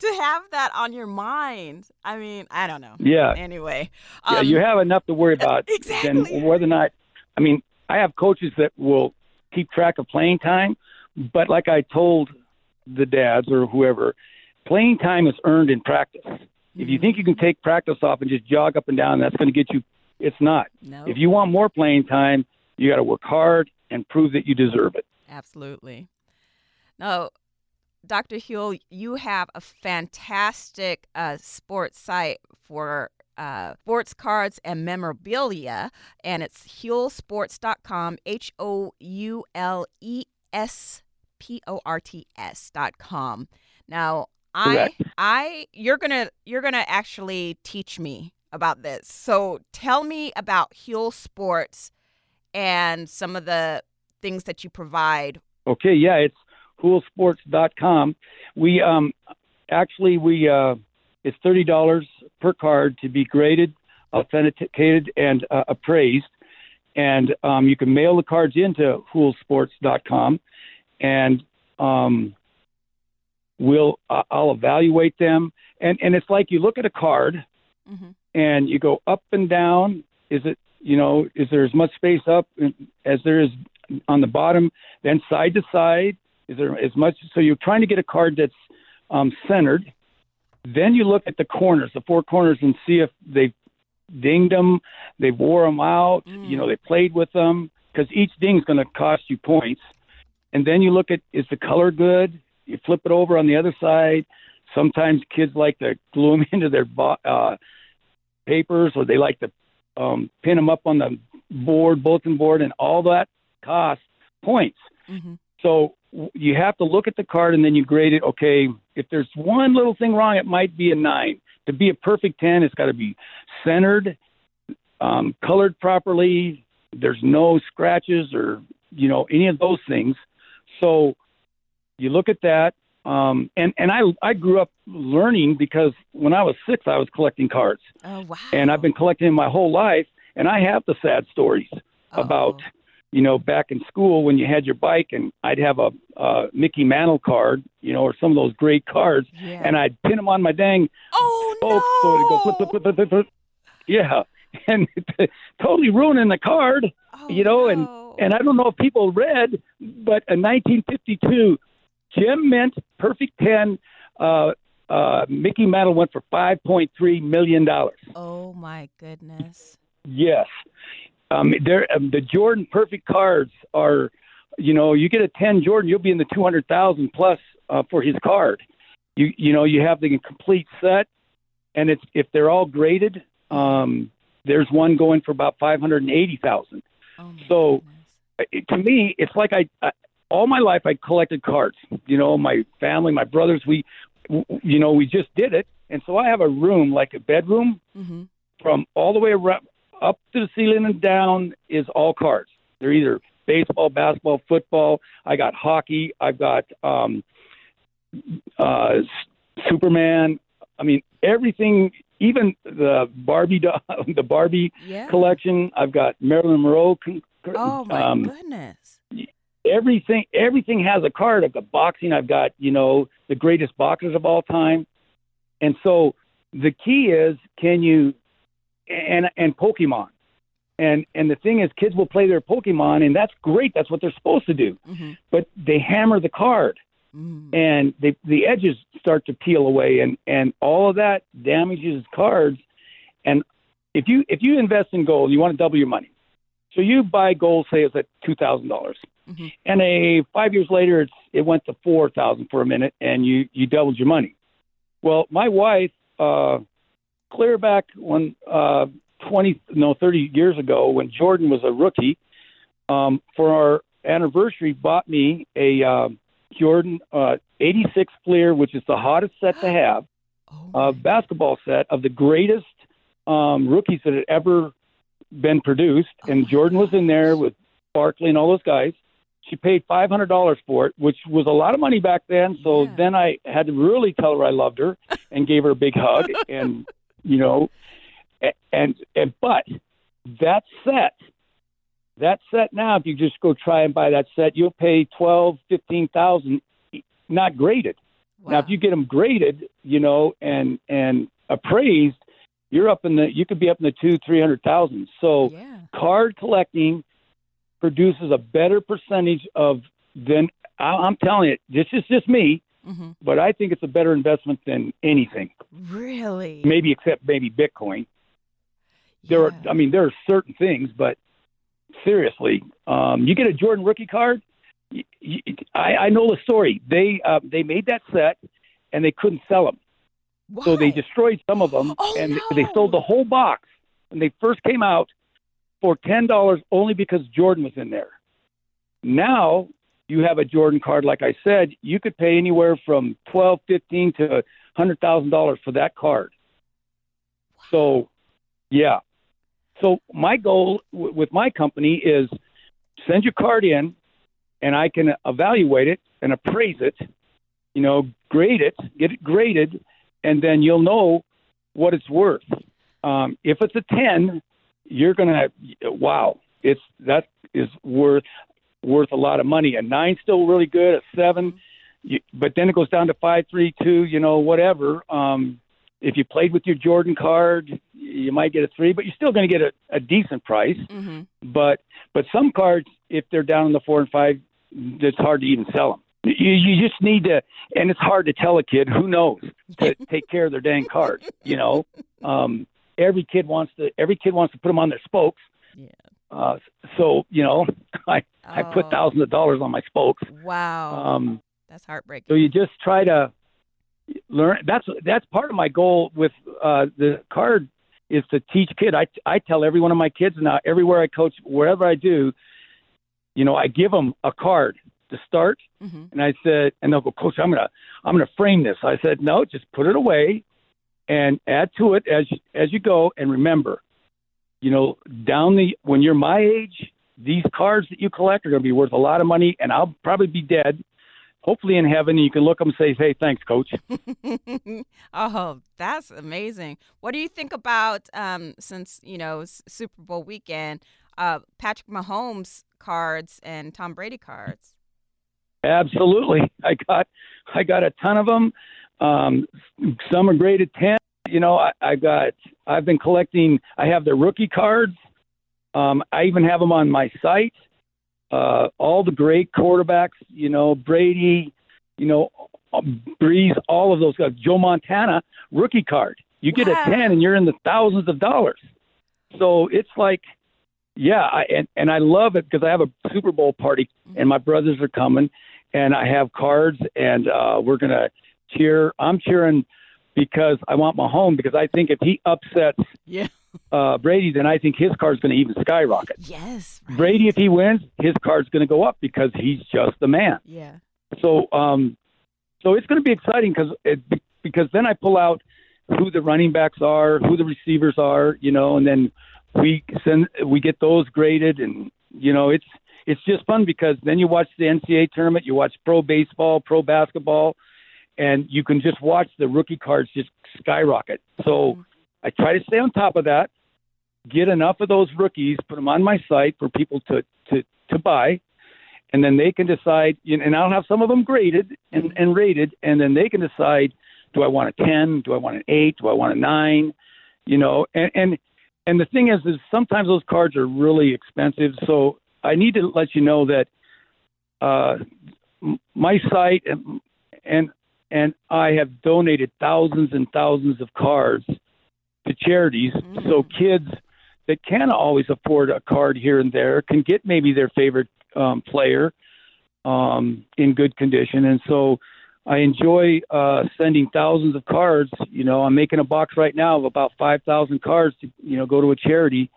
To have that on your mind. I mean, I don't know. yeah, Anyway. yeah, um, you have enough to worry *laughs* about Exactly. whether or not. I mean, I have coaches that will keep track of playing time, but like I told the dads or whoever, playing time is earned in practice. If you think you can take practice off and just jog up and down, that's going to get you. It's not. No. If you want more playing time, you got to work hard and prove that you deserve it. Absolutely. No, Dr. Houle, you have a fantastic uh, sports site for uh, sports cards and memorabilia, and it's houlesports.com, H O U L E S P O R T S dot com. Now, I, Correct. I, you're gonna, you're gonna actually teach me about this. So tell me about Houle Sports and some of the things that you provide. Okay, yeah, it's houlesports.com. We um actually we uh it's thirty dollars per card to be graded, authenticated, and uh, appraised. And um, you can mail the cards into houlesports.com, and um, we'll uh, I'll evaluate them. And and it's like you look at a card Mm-hmm. and you go up and down. Is it you know is there as much space up as there is on the bottom, then side to side. Is there as much? So you're trying to get a card that's um, centered. Then you look at the corners, the four corners, and see if they've dinged them, they wore them out, Mm. you know, they played with them, because each ding's going to cost you points. And then you look at is the color good? You flip it over on the other side. Sometimes kids like to glue them *laughs* into their bo- uh, papers, or they like to um, pin them up on the board, bulletin board, and all that costs points. Mhm. So you have to look at the card and then you grade it. Okay, if there's one little thing wrong, it might be a nine. To be a perfect ten, it's got to be centered, um, colored properly. There's no scratches or you know any of those things. So you look at that. Um, and and I I grew up learning because when I was six, I was collecting cards, Oh wow. and I've been collecting them my whole life. And I have the sad stories about Uh-oh. You know, back in school when you had your bike and I'd have a uh, Mickey Mantle card, you know, or some of those great cards, Yeah. and I'd pin them on my dang oh spoke no. so it'd go flip, flip, flip, flip, flip, flip. Yeah, *laughs* and *laughs* totally ruining the card, Oh, you know, and no. and I don't know if people read, but a 1952 Gem Mint Perfect 10 uh, uh, Mickey Mantle went for 5.3 million dollars. oh my goodness. Yes. Um, there, um, the Jordan perfect cards are, you know, you get a 10 Jordan, you'll be in the 200,000 plus uh, for his card. You, you know, you have the complete set, and it's if they're all graded, um, there's one going for about 580,000. Oh So- It- To me, it's like I, I, all my life I collected cards. You know, my family, my brothers, we, you know, we just did it, and so I have a room like a bedroom Mhm. from all the way around, up to the ceiling and down is all cards. They're either baseball, basketball, football. I got hockey. I've got um, uh, Superman. I mean, everything. Even the Barbie, doll, *laughs* the Barbie Yeah. collection. I've got Marilyn Monroe. con- Oh my um, goodness. everything everything has a card. I've got boxing. I've got you know the greatest boxers of all time, and so the key is can you and and Pokemon, and and the thing is kids will play their Pokemon and that's great. That's what they're supposed to do, Mhm. but they hammer the card Mm. and they, the edges start to peel away and and all of that damages cards and if you if you invest in gold you want to double your money so you buy gold say it's at two thousand dollars Mhm. and a five years later it's it went to four thousand for a minute and you you doubled your money well my wife uh clear back when uh twenty no thirty years ago when jordan was a rookie um for our anniversary bought me a um Jordan uh, 86 Fleer, which is the hottest set to have, *gasps* Oh uh, basketball set of the greatest um, rookies that had ever been produced. Oh And Jordan was in there with Barkley and all those guys. She paid $500 for it, which was a lot of money back then. So Yeah. then I had to really tell her I loved her *laughs* and gave her a big hug. *laughs* And, you know, and, and, but that set, that set now, if you just go try and buy that set, you'll pay twelve, fifteen thousand, not graded. Now, if you get them graded, you know, and and appraised, you're up in the you could be up in the two, three hundred thousand. So yeah. card collecting produces a better percentage of than I- I'm telling you. This is just me, hmm but I think it's a better investment than anything. Really? Maybe except maybe Bitcoin. There are, I mean, there are certain things, but seriously, um, you get a Jordan rookie card. i i know the story. They uh, they made that set, and they couldn't sell them, so they destroyed some of them, Oh, and no. they sold the whole box when they first came out for ten dollars only because Jordan was in there. Now you have a Jordan card, like I said, you could pay anywhere from twelve, fifteen to hundred thousand dollars for that card. So, yeah. So my goal w- with my company is send your card in, and I can evaluate it and appraise it. You know, grade it, get it graded, and then you'll know what it's worth. Um, if it's a ten, you're gonna wow, it's that is worth worth a lot of money. A nine's still really good. A seven, you, but then it goes down to five, three, two. You know, whatever. Um, if you played with your Jordan card, you might get a three, but you're still going to get a, a decent price. hmm But but some cards, if they're down in the four and five, it's hard to even sell them. You, you just need to, and it's hard to tell a kid who knows to *laughs* take care of their dang cards. You know, um, every kid wants to. Every kid wants to put them on their spokes. Yeah. Uh, so you know, *laughs* I I put Oh. thousands of dollars on my spokes. Wow. Um, That's heartbreaking. so you just try to learn. That's that's part of my goal with uh, the card is to teach kid. I I tell every one of my kids now everywhere I coach, wherever I do, you know, I give them a card to start, hmm and I said, and they'll go, Coach, I'm gonna I'm gonna frame this. I said, no, just put it away, and add to it as as you go, and remember, you know, down the when you're my age, these cards that you collect are going to be worth a lot of money, and I'll probably be dead. Hopefully in heaven, you can look them and say, "Hey, thanks, coach." *laughs* oh, that's amazing. What do you think about um, since you know s- Super Bowl weekend, uh, Patrick Mahomes cards and Tom Brady cards? Absolutely, I got I got a ton of them. Um, some are graded ten. You know, I, I got I've been collecting. I have the rookie cards. Um, I even have them on my site. Uh, all the great quarterbacks. You know, Brady. You know, Brees. All of those guys. Joe Montana rookie card. You get Wow. a ten, and you're in the thousands of dollars. So it's like, yeah, I, and and I love it because I have a Super Bowl party and my brothers are coming, and I have cards, and uh, we're gonna cheer. I'm cheering because I want Mahomes because I think if he upsets Yeah. uh, Brady, then I think his card's going to even skyrocket. Yes. right. Brady, if he wins, his card's going to go up because he's just the man. Yeah. So, um, so it's going to be exciting because because then I pull out who the running backs are, who the receivers are, you know, and then we send we get those graded, and you know, it's it's just fun because then you watch the NCAA tournament, you watch pro baseball, pro basketball, and you can just watch the rookie cards just skyrocket. So I try to stay on top of that, get enough of those rookies, put them on my site for people to to to buy, and then they can decide. And I'll have some of them graded and, and rated, and then they can decide: Do I want a ten? Do I want an eight? Do I want a nine? You know, and and and the thing is, is sometimes those cards are really expensive. So I need to let you know that uh, my site and, and and I have donated thousands and thousands of cards to charities, so kids that can't always afford a card here and there can get maybe their favorite um, player um, in good condition, and so. I enjoy uh, sending thousands of cards. You know, I'm making a box right now of about 5,000 cards to, you know, go to a charity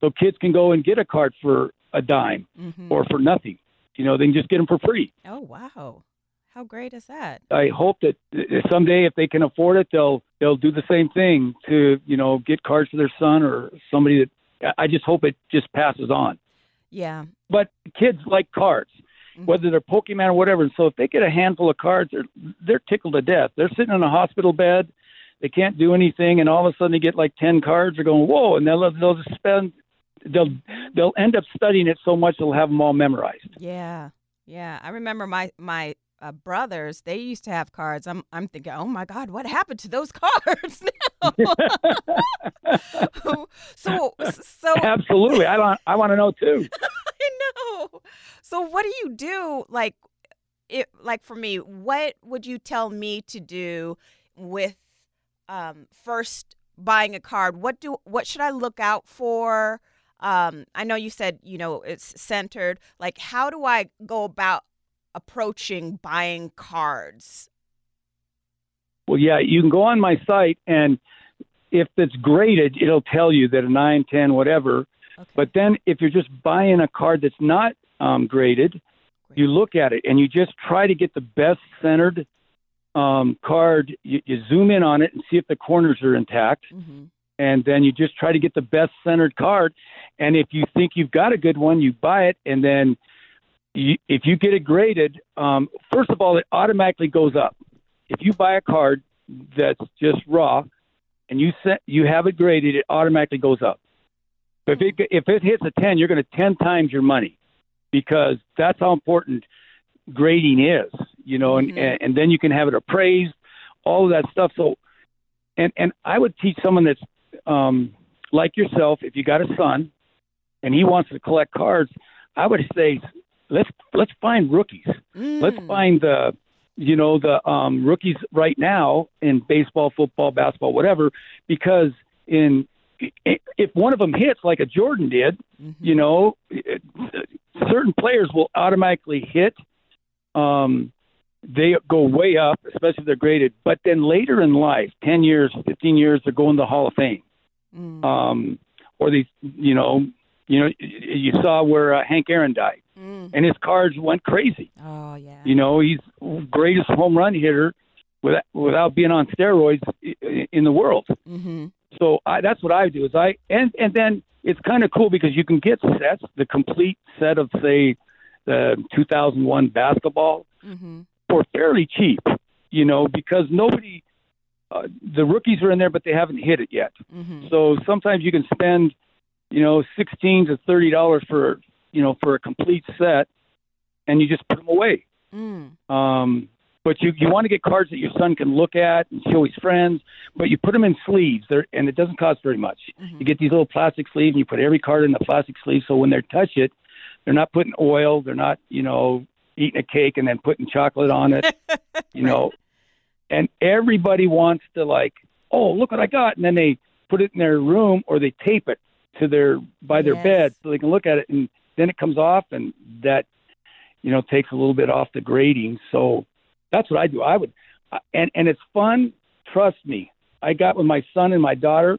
so kids can go and get a card for a dime hmm or for nothing. You know, they can just get them for free. Oh wow. How great is that? I hope that uh, someday, if they can afford it, they'll they'll do the same thing to you know get cards for their son or somebody that. I just hope it just passes on. Yeah. But kids like cards, Mhm. whether they're Pokemon or whatever. And so if they get a handful of cards, they're they're tickled to death. They're sitting in a hospital bed, they can't do anything, and all of a sudden they get like ten cards. They're going whoa, and they'll they'll just spend they'll they'll end up studying it so much they'll have them all memorized. Yeah, yeah. I remember my my uh, brothers. They used to have cards. I'm I'm thinking, oh my God, what happened to those *laughs* cards now? *laughs* *laughs* so so Absolutely, I don't I want to know too. I know. So what do you do? Like, it like for me, what would you tell me to do with um, first buying a card? What do what should I look out for? Um, I know you said you know it's centered. Like, how do I go about approaching buying cards? Well, yeah, you can go on my site, and if it's graded, it'll tell you that a nine, ten, whatever. Okay. But then if you're just buying a card that's not um, graded, you look at it and you just try to get the best centered um, card. You, you zoom in on it and see if the corners are intact, hmm and then you just try to get the best centered card. And if you think you've got a good one, you buy it, and then you, if you get it graded, um, first of all, it automatically goes up. If you buy a card that's just raw, and you set you have it graded, it automatically goes up. If it if it hits a ten, you're going to ten times your money because that's how important grading is, you know, and, Mhm. and and then you can have it appraised, all of that stuff. So, and and I would teach someone that's um, like yourself, if you got a son and he wants to collect cards, I would say let's let's find rookies. Let's Mm. find the you know the um, rookies right now in baseball, football, basketball, whatever. Because in if one of them hits like a Jordan did, Mm-hmm. you know, certain players will automatically hit. Um, they go way up, especially if they're graded. But then later in life, ten years, fifteen years, they're going to the Hall of Fame. Mm. Um, or they, you know, you know, you saw where uh, Hank Aaron died, Mm. and his cards went crazy. Oh yeah. You know, he's greatest home run hitter without without being on steroids in the world. Mm-hmm. So I, that's what I do. Is I and and then it's kind of cool because you can get sets, the complete set of say the 2001 basketball Mm-hmm. for fairly cheap. You know, because nobody, uh, the rookies are in there, but they haven't hit it yet. Mm-hmm. So sometimes you can spend, you know, sixteen to thirty dollars for you know for a complete set, and you just put them away. Mm. Um, but you you want to get cards that your son can look at and show his friends. But you put them in sleeves, there, and it doesn't cost very much. Mhm. You get these little plastic sleeves, and you put every card in the plastic sleeve. So when they touch it, they're not putting oil. They're not you know eating a cake and then putting chocolate on it. *laughs* you know, and everybody wants to like, oh look what I got, and then they put it in their room or they tape it to their by their Yes. bed so they can look at it, and then it comes off, and that you know takes a little bit off the grading. So that's what I do. I would, and and it's fun. Trust me. I got with my son and my daughter.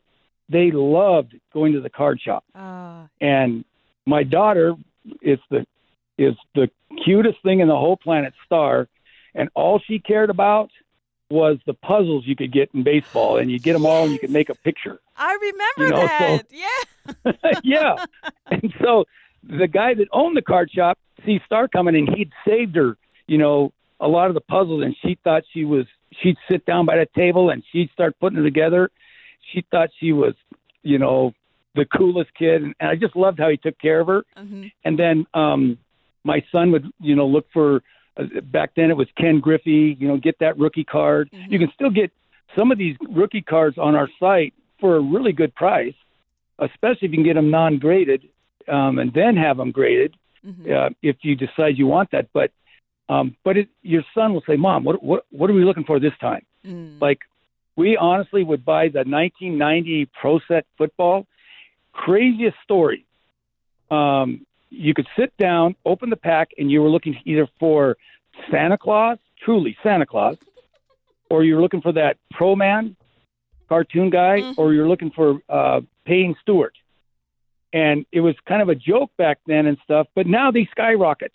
They loved going to the card shop, Uh, and my daughter is the is the cutest thing in the whole planet, Star, and all she cared about was the puzzles you could get in baseball, and you get them all, and you could make a picture. I remember You know, so- that. yeah. *laughs* yeah. And so the guy that owned the card shop sees Star coming and he'd saved her, you know, a lot of the puzzles and she thought she was she'd sit down by the table and she'd start putting it together. She thought she was, you know, the coolest kid and, I just loved how he took care of her. Mm-hmm. And then um my son would, you know, look for back then it was Ken Griffey, you know, get that rookie card. Mhm. You can still get some of these rookie cards on our site for a really good price, especially if you can get them non-graded um, and then have them graded Mm-hmm. uh, if you decide you want that. But um, but it, your son will say, "Mom, what what what are we looking for this time?" Mm. Like we honestly would buy the 1990 Pro Set football. Craziest story. Um, you could sit down, open the pack, and you were looking either for Santa Claus, truly Santa Claus, or you're looking for that Pro Man cartoon guy, Mhm. or you're looking for uh, Payne Stewart. And it was kind of a joke back then and stuff, but now they skyrocket.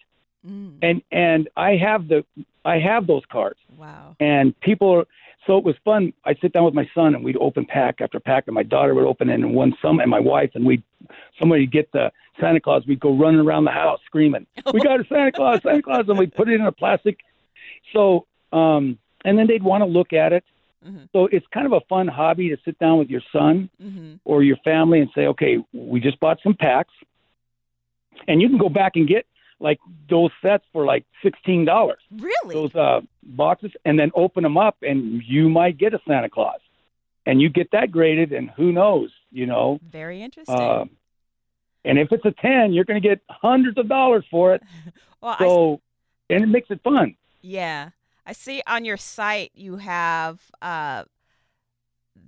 Mm. And and I have the I have those cards Wow. and people so it was fun i'd sit down with my son and we'd open pack after pack and my daughter would open it and one some and my wife and we'd somebody get the santa claus we'd go running around the house screaming *laughs* we got a santa claus santa claus and we'd put it in a plastic so um and then they'd want to look at it Mhm. so it's kind of a fun hobby to sit down with your son Mm-hmm. or your family and say okay we just bought some packs and you can go back and get like those sets for like sixteen dollars Really? those uh, boxes and then open them up, and you might get a Santa Claus, and you get that graded, and who knows, you know. Very interesting. Uh, and if it's a ten, you're going to get hundreds of dollars for it. *laughs* well, I, So, and it makes it fun. yeah, I see on your site you have uh,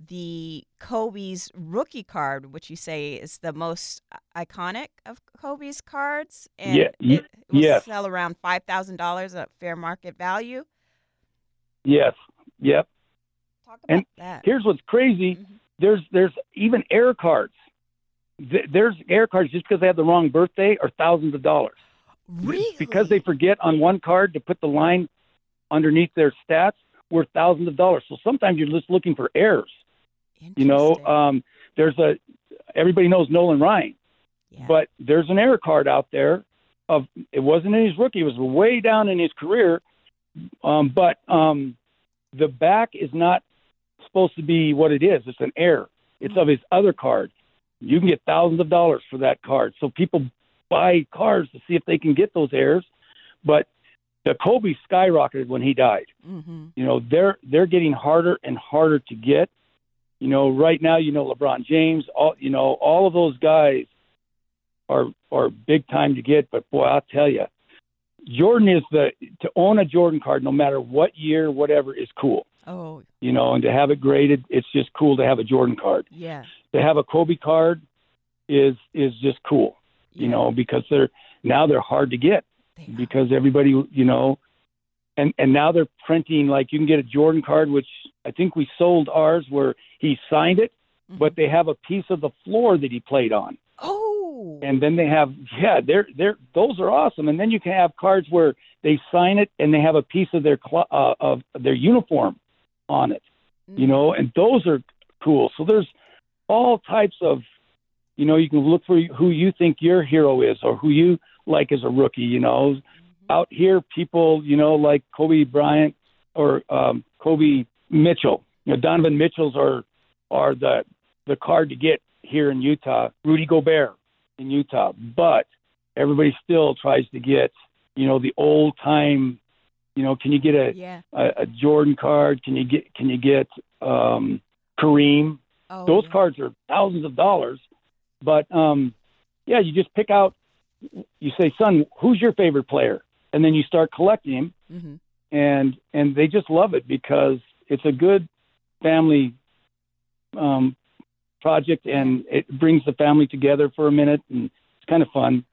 the Kobe's rookie card, which you say is the most iconic of Kobe's cards, and Yeah, it will yes. sell around five thousand dollars at fair market value. Yes. Yep. Talk about And that. Here's what's crazy. Mhm. There's there's even air cards. There's air cards just because they have the wrong birthday are thousands of dollars. Really? because they forget on one card to put the line underneath their stats worth thousands of dollars. So sometimes you're just looking for errors. You know, um, there's a everybody knows Nolan Ryan, yeah. but there's an error card out there of it wasn't in his rookie, it was way down in his career. Um, but um, the back is not supposed to be what it is. It's an error. It's of his other card. You can get thousands of dollars for that card. So people buy cars to see if they can get those errors. But the Kobe skyrocketed when he died mm-hmm. you know they're they're getting harder and harder to get you know right now you know lebron james all you know all of those guys are are big time to get. But boy, I'll tell you, Jordan is the to own a Jordan card, no matter what year, whatever, is cool. Oh, You know, and to have it graded, it's just cool to have a Jordan card. yeah. To have a Kobe card is is just cool. You yeah, know, because they're now they're hard to get because everybody, you know, and and now they're printing like you can get a Jordan card, which I think we sold ours where he signed it, Mhm. but they have a piece of the floor that he played on, Oh. and then they have yeah, they're they're those are awesome, and then you can have cards where they sign it and they have a piece of their cl- uh, of their uniform on it, you know, and those are cool. So there's all types of, you know, you can look for who you think your hero is or who you like as a rookie. You know, out here, people, you know, like Kobe Bryant or um, Kobe Mitchell. You know, Donovan Mitchell's are are the the card to get here in Utah. Rudy Gobert in Utah, but everybody still tries to get, you know, the old time. You know, can you get a, Yeah. a, a Jordan card? Can you get can you get um, Kareem? Oh, Those yeah. cards are thousands of dollars, but um, yeah, you just pick out. You say, "Son, who's your favorite player?" And then you start collecting him, Mhm. and and they just love it because it's a good family um, project, and it brings the family together for a minute, and it's kind of fun.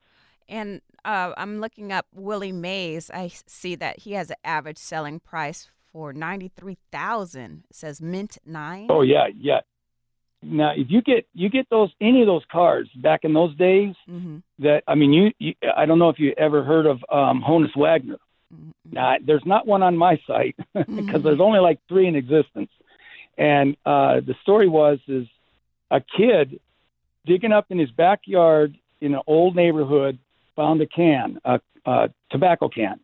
And uh, I'm looking up Willie Mays. I see that he has an average selling price for ninety three thousand. It says mint nine. Oh yeah, yeah. Now, if you get you get those any of those cards back in those days, Mm-hmm. that I mean, you, you I don't know if you ever heard of um, Honus Wagner. Mm-hmm. Now, there's not one on my site *laughs* because there's only like three in existence. And uh, the story was is a kid digging up in his backyard in an old neighborhood found a can, a, a tobacco can.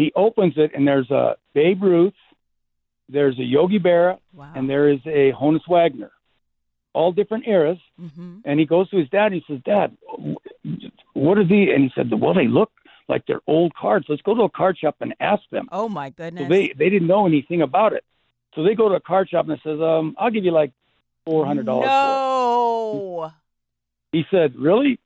He opens it and there's a Babe Ruth, there's a Yogi Berra, Wow. and there is a Honus Wagner, all different eras. mm-hmm. And he goes to his dad. And he says, "Dad, what are these?" And he said, "Well, they look like they're old cards. Let's go to a card shop and ask them." Oh my goodness. So they they didn't know anything about it. So they go to a card shop and it says, "Um, I'll give you like four hundred dollars." No. He said, "Really?"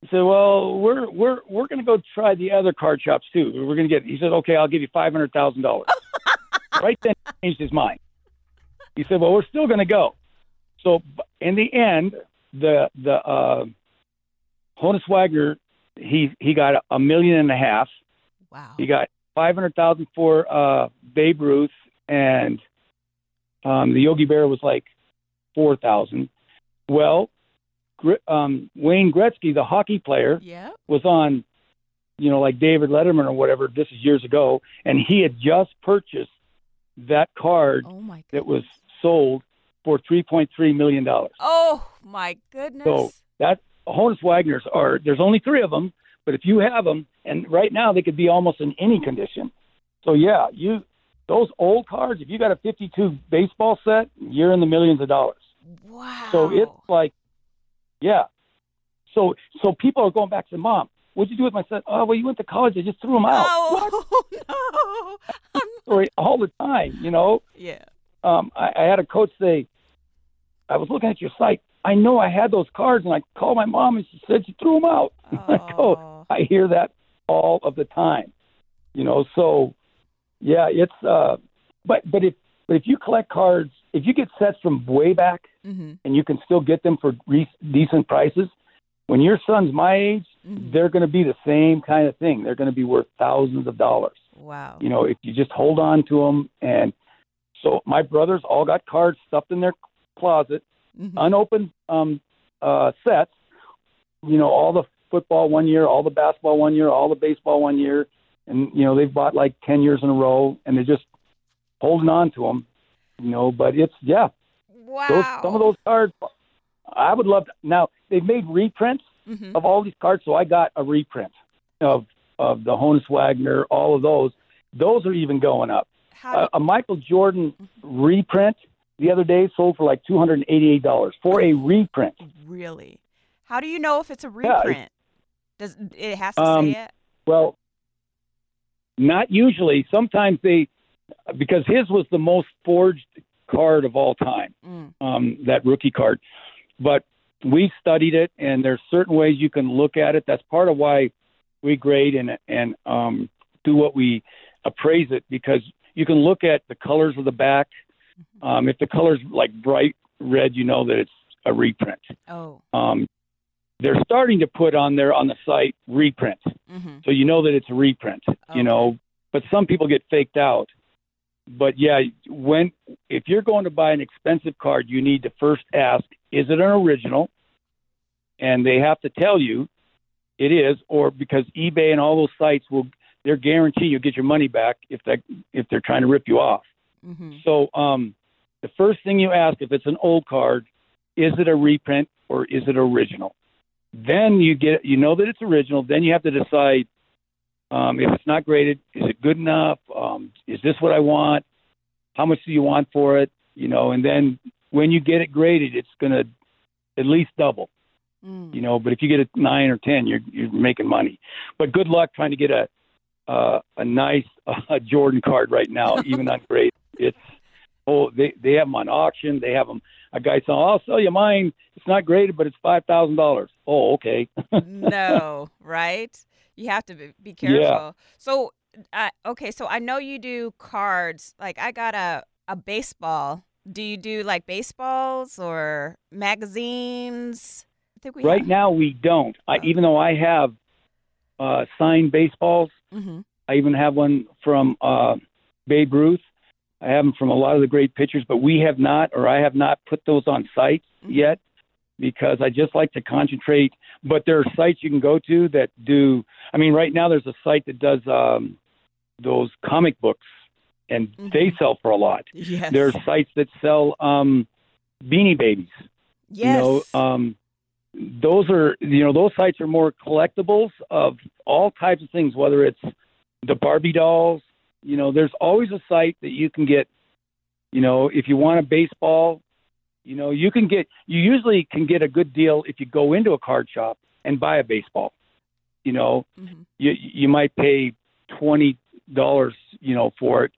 He said, "Well, we're we're we're going to go try the other card shops too. We're going to get." He said, "Okay, I'll give you five hundred thousand dollars." *laughs* right then, he changed his mind. He said, "Well, we're still going to go." So in the end, the the uh, Honus Wagner he he got a million and a half. Wow. He got five hundred thousand for uh, Babe Ruth, and um, the Yogi Bear was like four thousand. Well, um, Wayne Gretzky, the hockey player, Yeah. was on, you know, like David Letterman or whatever. This is years ago, and he had just purchased that card Oh that was sold for three point three million dollars. Oh my goodness. So that Honus Wagners are there's only three of them, but if you have them, and right now they could be almost in any condition. So yeah, you those old cards. If you got a 52 baseball set, you're in the millions of dollars. wow. So it's like, yeah. So so people are going back to mom. What'd you do with my son? Oh well, you went to college. I just threw him out. What? *laughs* Oh no. *laughs* Story all the time. You know. yeah. um, I, I had a coach say, I was looking at your site. I know I had those cards, and I called my mom, and she said she threw them out. *laughs* I go, Oh. I hear that all of the time, you know. So, yeah, it's. Uh, but but if but if you collect cards, if you get sets from way back, Mm-hmm. and you can still get them for re- decent prices, when your son's my age, Mhm. they're going to be the same kind of thing. They're going to be worth thousands of dollars Wow. you know, if you just hold on to them. And so my brothers all got cards stuffed in their closet, Mhm. unopened um, uh, sets. You know, all the football one year, all the basketball one year, all the baseball one year, and you know they've bought like ten years in a row, and they're just holding on to them. You know, but it's yeah, wow. those, some of those cards. I would love to. Now they've made reprints Mhm. of all these cards, so I got a reprint of of the Honus Wagner, all of those. Those are even going up. How do, A, Michael Jordan reprint the other day sold for like two hundred and eighty-eight dollars for a reprint. really? How do you know if it's a Yeah, it- reprint? Does it has to Um, say it? Well, not usually. Sometimes they, because his was the most forged card of all time, Mm. um, that rookie card. But we studied it, and there's certain ways you can look at it. That's part of why we grade and and um, do what we appraise it because you can look at the colors of the back. Um, if the color's like bright red, you know that it's a reprint. Oh. Um, they're starting to put on there on the site reprint, Mm-hmm. so you know that it's a reprint. Okay. You know, but some people get faked out. But yeah, when if you're going to buy an expensive card, you need to first ask, is it an original? And they have to tell you it is, or because eBay and all those sites will they're guaranteeing you'll get your money back if that if they're trying to rip you off. Mm-hmm. So um, the first thing you ask if it's an old card, is it a reprint or is it original? Then you get you know that it's original. Then you have to decide um, if it's not graded, is it good enough? Um, is this what I want? How much do you want for it? You know, and then when you get it graded, it's going to at least double. Mm. You know, but if you get a nine or ten, you're you're making money. But good luck trying to get a uh, a nice *laughs* uh, Jordan card right now, even ungraded. *laughs* It's oh they they have them on auction. They have them. A guy saying, "I'll sell you mine. It's not graded, but it's five thousand dollars." Oh, okay. *laughs* no, right? You have to be, be Yeah. careful. So, uh, okay, so I know you do cards. Like I got a a baseball. Do you do like baseballs or magazines? I think we right now, we don't. I, Oh. even though I have uh, signed baseballs, Mm-hmm. I even have one from uh, Babe Ruth. I have them from a lot of the great pitchers, but we have not, or I have not put those on sites Mhm. yet because I just like to concentrate. But there are sites you can go to that do. I mean, right now there's a site that does um, those comic books, and they Mhm. sell for a lot. Yes. There are sites that sell um, Beanie Babies. yes. You know, um, those are you know those sites are more collectibles of all types of things, whether it's the Barbie dolls. You know, there's always a site that you can get. You know, if you want a baseball, you know, you can get. You usually can get a good deal if you go into a card shop and buy a baseball. You know, Mhm. you you might pay twenty dollars, you know, for it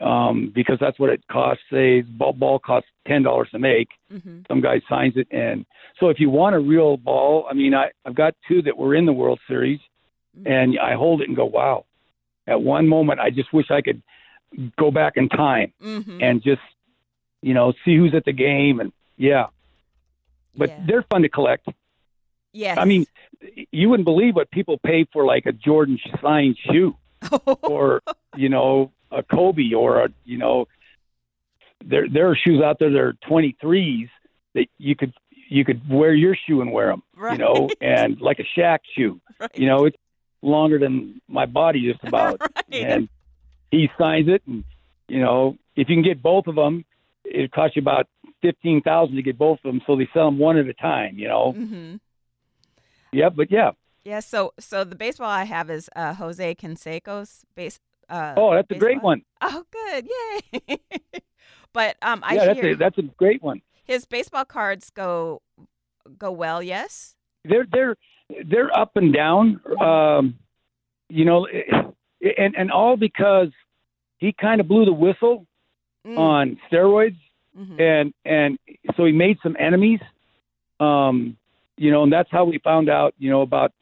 um, because that's what it costs. Say ball, ball costs ten dollars to make Mhm. some guy signs it and so if you want a real ball i mean i i've got two that were in the world series and i hold it and go wow at one moment i just wish i could go back in time Mhm. and just you know see who's at the game and yeah but Yeah. they're fun to collect yes. i mean you wouldn't believe what people pay for like a jordan signed shoe *laughs* or you know a Kobe or a you know there there are shoes out there that are 23s that you could you could wear your shoe and wear them right. you know and *laughs* like a Shaq shoe right. you know it's longer than my body just *laughs* about right. and he signs it and you know if you can get both of them it costs you about 15,000 to get both of them so they sell them one at a time you know hmm yeah but yeah Yeah. So, so the baseball I have is uh, Jose Canseco's base. Uh, oh that's a great one. *laughs* Oh, good. Yay. *laughs* but um, I yeah that's a that's a great one his baseball cards go go well. Yes. they're they're they're up and down. Um, you know, and and all because he kind of blew the whistle Mm. on steroids, Mhm. and and so he made some enemies. Um, you know, and that's how we found out. You know about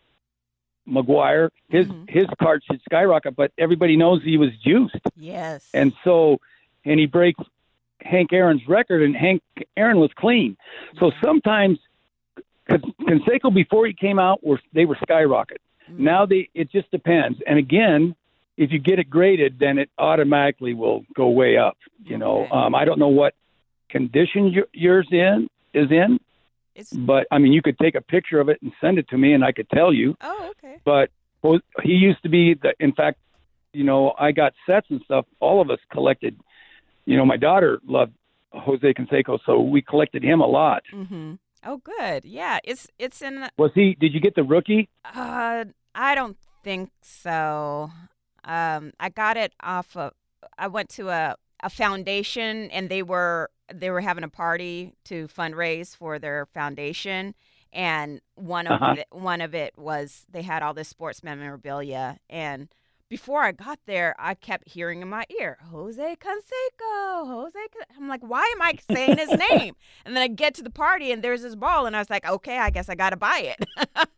McGwire. His Mhm. his card should skyrocket, but everybody knows he was juiced, Yes. and so and he breaks Hank Aaron's record, and Hank Aaron was clean. So sometimes Canseco before he came out were they were skyrocket. Mm. Now they it just depends. And again, if you get it graded, then it automatically will go way up. You know, um, I don't know what condition your, yours in is in, It's but I mean you could take a picture of it and send it to me, and I could tell you. oh okay. But well, he used to be the. In fact, you know, I got sets and stuff. All of us collected. You know, my daughter loved Jose Canseco, so we collected him a lot. Mm-hmm. Oh, good. Yeah. It's it's in. Was he? Did you get the rookie? Uh, I don't think so. Um, I got it off of. I went to a a foundation, and they were they were having a party to fundraise for their foundation, and one of Uh-huh. the, one of it was they had all this sports memorabilia, and before I got there, I kept hearing in my ear, Jose Canseco, Jose. I'm like, why am I saying his name? *laughs* And then I get to the party and there's this ball, and I was like, okay, I guess I got to buy it. *laughs*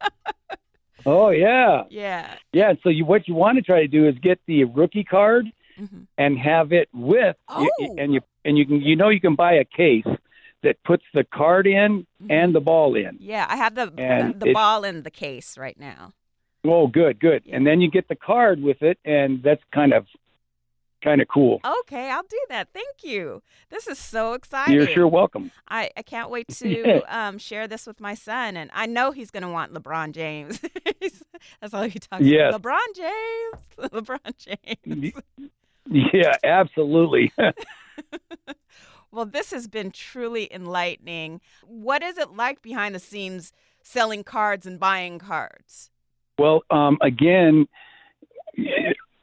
oh yeah, yeah, yeah. So you, what you want to try to do is get the rookie card mm-hmm. and have it with, oh. and you and you can you know you can buy a case that puts the card in mm-hmm. and the ball in. Yeah, I have the and the ball in the case right now. Oh, good, good. Yeah. And then you get the card with it, and that's kind of kind of cool. Okay, I'll do that. Thank you. This is so exciting. You're sure welcome. I, I can't wait *laughs* to um, share this with my son, and I know he's going to want LeBron James. *laughs* That's all he talks yes. about. LeBron James. *laughs* LeBron James. yeah, absolutely. well, this has been truly enlightening. What is it like behind the scenes selling cards and buying cards? Well, um, again,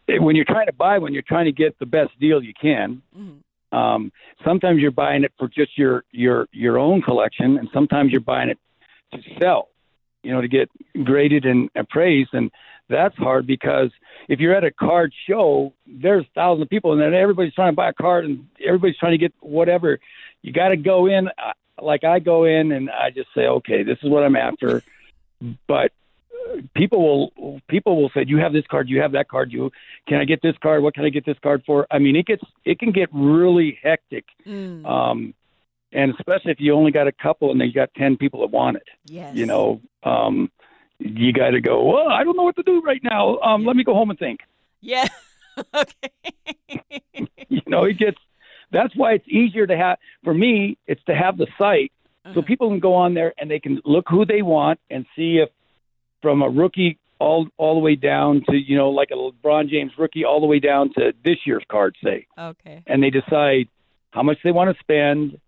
when you're trying to buy one, you're trying to get the best deal you can. Mm-hmm. Um, sometimes you're buying it for just your your your own collection, and sometimes you're buying it to sell. You know, to get graded and appraised, and that's hard because if you're at a card show, there's thousands of people, and then everybody's trying to buy a card, and everybody's trying to get whatever. You got to go in, uh, like I go in, and I just say, okay, this is what I'm after. But people will people will say, "You have this card, you have that card. You can I get this card? What can I get this card for?" I mean, it gets it can get really hectic, mm. um, and especially if you only got a couple and then you got ten people that want it. Yes. You know, um, you got to go. Well, I don't know what to do right now. Um, let me go home and think. Yeah. *laughs* okay. *laughs* you know, it gets. That's why it's easier to have. For me, it's to have the site so uh-huh. people can go on there and they can look who they want and see if from a rookie all all the way down to you know like a LeBron James rookie all the way down to this year's card say. Okay. And they decide how much they want to spend.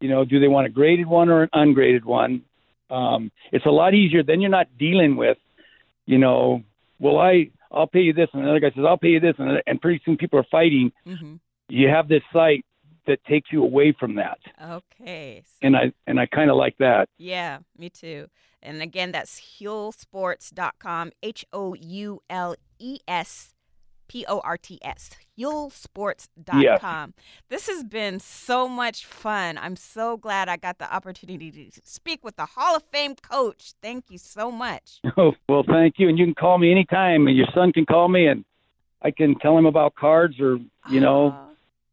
You know, do they want a graded one or an ungraded one? Um, it's a lot easier. Then you're not dealing with, you know, well I I'll pay you this, and another guy says I'll pay you this, and and pretty soon people are fighting. Mm-hmm. You have this site that takes you away from that. Okay. So, and I and I kind of like that. Yeah, me too. And again, that's HouleSports.com, H O U L E S P O R T S, HouleSports.com. Yes. This has been so much fun. I'm so glad I got the opportunity to speak with the Hall of Fame coach. Thank you so much. *laughs* Oh, well, thank you. And you can call me anytime. And your son can call me and I can tell him about cards or, you know, uh,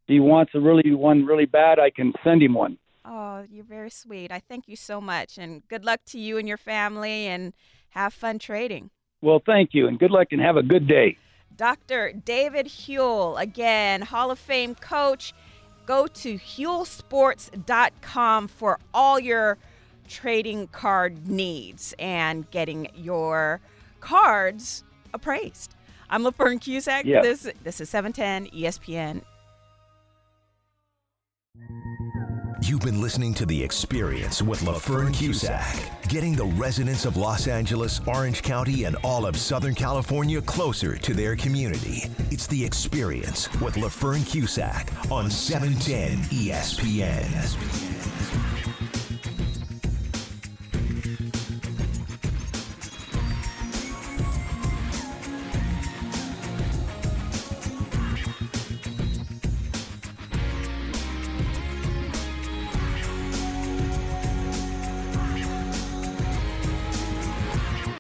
he wants a really one really bad, I can send him one. Oh, you're very sweet. I thank you so much. And good luck to you and your family and have fun trading. Well, thank you and good luck and have a good day. Dr. David Houle, again, Hall of Fame coach. Go to HouleSports.com for all your trading card needs and getting your cards appraised. I'm LaFern Cusack. Yes. This, this is 710 ESPN You've been listening to The Experience with LaFern Cusack, getting the residents of Los Angeles, Orange County, and all of Southern California closer to their community. It's The Experience with LaFern Cusack on 710 ESPN.